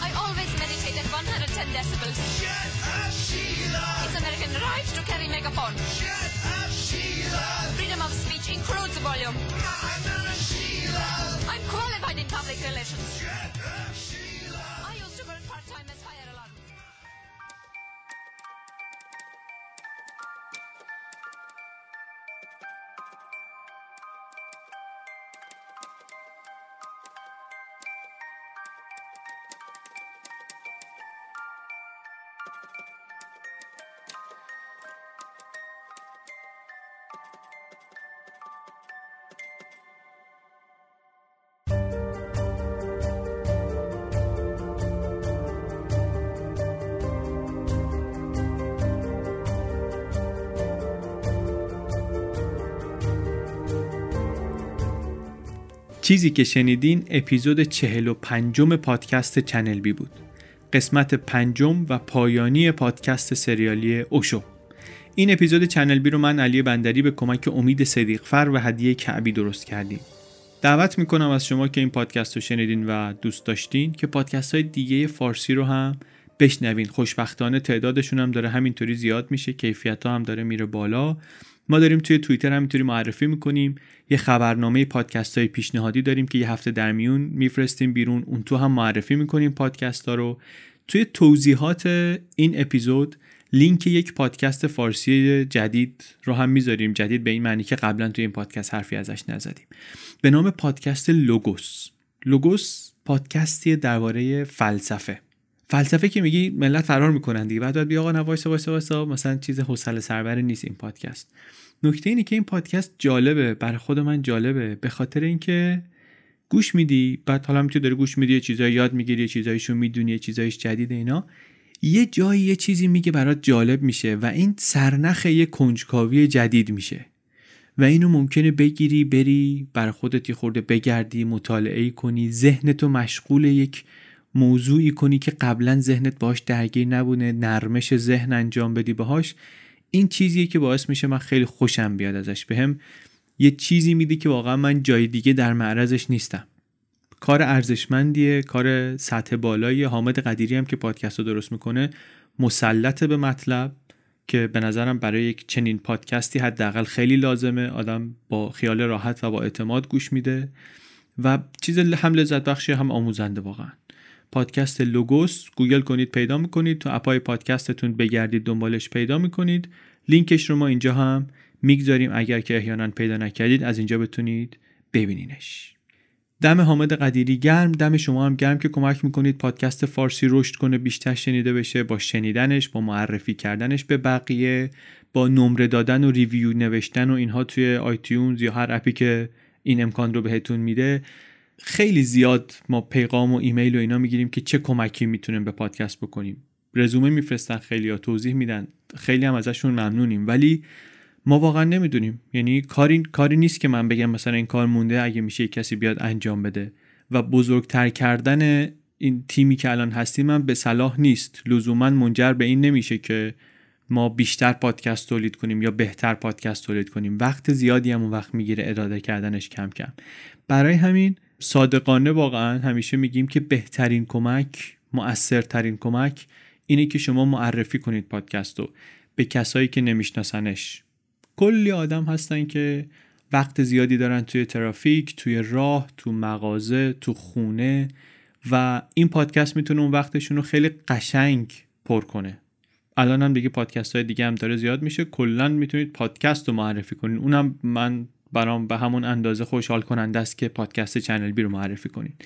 I always meditate at 110 decibels. Shut up, Sheila! It's American right to carry on. Shut up, Sheila! Freedom of speech includes volume. Sheila! I'm qualified in public relations. Shut چیزی که شنیدین اپیزود چهل و پنجم پادکست چنل بی بود. قسمت پنجم و پایانی پادکست سریالی اوشو. این اپیزود چنل بی رو من علی بندری به کمک امید صدیقفر و هدیه کعبی درست کردیم. دعوت می‌کنم از شما که این پادکست رو شنیدین و دوست داشتین که پادکست های دیگه فارسی رو هم بشنوین. خوشبختانه تعدادشون هم داره همینطوری زیاد میشه. کیفیت ها هم داره میره بالا. ما داریم توی توییتر همینطوری معرفی می‌کنیم. یه خبرنامه پادکست های پیشنهادی داریم که یه هفته در میون میفرستیم بیرون. اون تو هم معرفی می‌کنیم پادکست ها رو. توی توضیحات این اپیزود لینک یک پادکست فارسی جدید رو هم می‌ذاریم. جدید به این معنی که قبلا توی این پادکست حرفی ازش نزدیم. به نام پادکست لوگوس. لوگوس پادکستی درباره فلسفه. فلسفه که میگی ملت فرار می‌کنن دیگه. بعد باید بیا آقا نه وایسا وایسا مثلا چیز حوصله سربر نیست این پادکست. نکته اینه که این پادکست جالبه. برای خود من جالبه. به خاطر اینکه گوش میدی بعد حالا می‌تونی داری گوش میدی یه چیزایی یاد می‌گیری یه چیزایشو می‌دونی یه چیزایش جدید اینا یه جایی یه چیزی میگه برات جالب میشه و این سرنخ یه کنجکاوی جدید میشه. و اینو ممکنه بگیری بری بر خودت خورده بگردی مطالعه کنی ذهنتو مشغول یک موضوعی کنی که قبلا ذهنت باش درگیر نبونه نرمش ذهن انجام بدی باهاش این چیزیه که باعث میشه من خیلی خوشم بیاد ازش. بهم به یه چیزی میده که واقعا من جای دیگه در معرضش نیستم. کار ارزشمندیه کار سطح بالایی حامد قدیری هم که پادکست رو درست می‌کنه مسلط به مطلب که به نظرم برای یک چنین پادکستی حداقل خیلی لازمه. آدم با خیال راحت و با اعتماد گوش میده و چیز هم لذت بخشی هم آموزنده واقعا. پادکست لوگوس گوگل کنید پیدا می‌کنید. تو اپای پادکستتون بگردید دنبالش پیدا می‌کنید. لینکش رو ما اینجا هم می‌گذاریم. اگر که احیانا پیدا نکردید از اینجا بتونید ببینینش. دم حامد قدیری گرم. دم شما هم گرم که کمک می‌کنید پادکست فارسی رشد کنه بیشتر شنیده بشه. با شنیدنش با معرفی کردنش به بقیه با نمره دادن و review نوشتن و اینها توی iTunes یا هر اپی که این امکان رو بهتون میده. خیلی زیاد ما پیغام و ایمیل و اینا می‌گیریم که چه کمکی می‌تونیم به پادکست بکنیم. رزومه میفرستن خیلی ها توضیح میدن. خیلی هم ازشون ممنونیم. ولی ما واقعا نمی‌دونیم. یعنی کاری کاری نیست که من بگم مثلا این کار مونده اگه میشه کسی بیاد انجام بده. و بزرگتر کردن این تیمی که الان هستیم من به صلاح نیست. لزوما منجر به این نمیشه که ما بیشتر پادکست تولید کنیم یا بهتر پادکست تولید کنیم. وقت زیادی هم وقت می‌گیره اراده کردنش کم کم. برای همین صادقانه واقعا همیشه میگیم که بهترین کمک مؤثرترین کمک اینه که شما معرفی کنید پادکست رو به کسایی که نمیشناسنش. کلی آدم هستن که وقت زیادی دارن توی ترافیک توی راه تو مغازه تو خونه و این پادکست می‌تونه اون وقتشون رو خیلی قشنگ پر کنه. الان هم دیگه پادکست های دیگه هم داره زیاد میشه. کلا می‌تونید پادکست رو معرفی کنید. اونم من برام به همون اندازه خوشحال کننده است که پادکست چنل بی رو معرفی کنید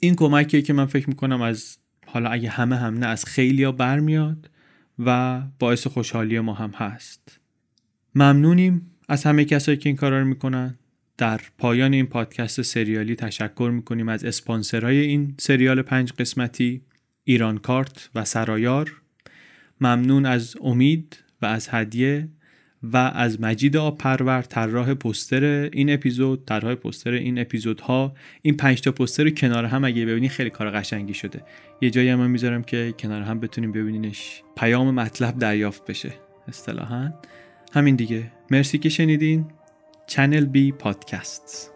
این کمکیه که من فکر می‌کنم از حالا اگه همه هم نه از خیلی ها برمیاد و باعث خوشحالی ما هم هست. ممنونیم از همه کسایی که این کارا رو می‌کنن. در پایان این پادکست سریالی تشکر می‌کنیم از اسپانسرهای این سریال پنج قسمتی ایران کارت و سرایار. ممنون از امید و از هدیه. و از مجید آبپرور طراح پوستر این اپیزود طراح پوستر این اپیزودها این پنج تا پوستر کنار هم اگه ببینید خیلی کار قشنگی شده. یه جایی هم می‌ذارم که کنار هم بتونیم ببینینش. پیام مطلب دریافت بشه اصطلاحا. همین دیگه. مرسی که شنیدین. چنل بی پادکست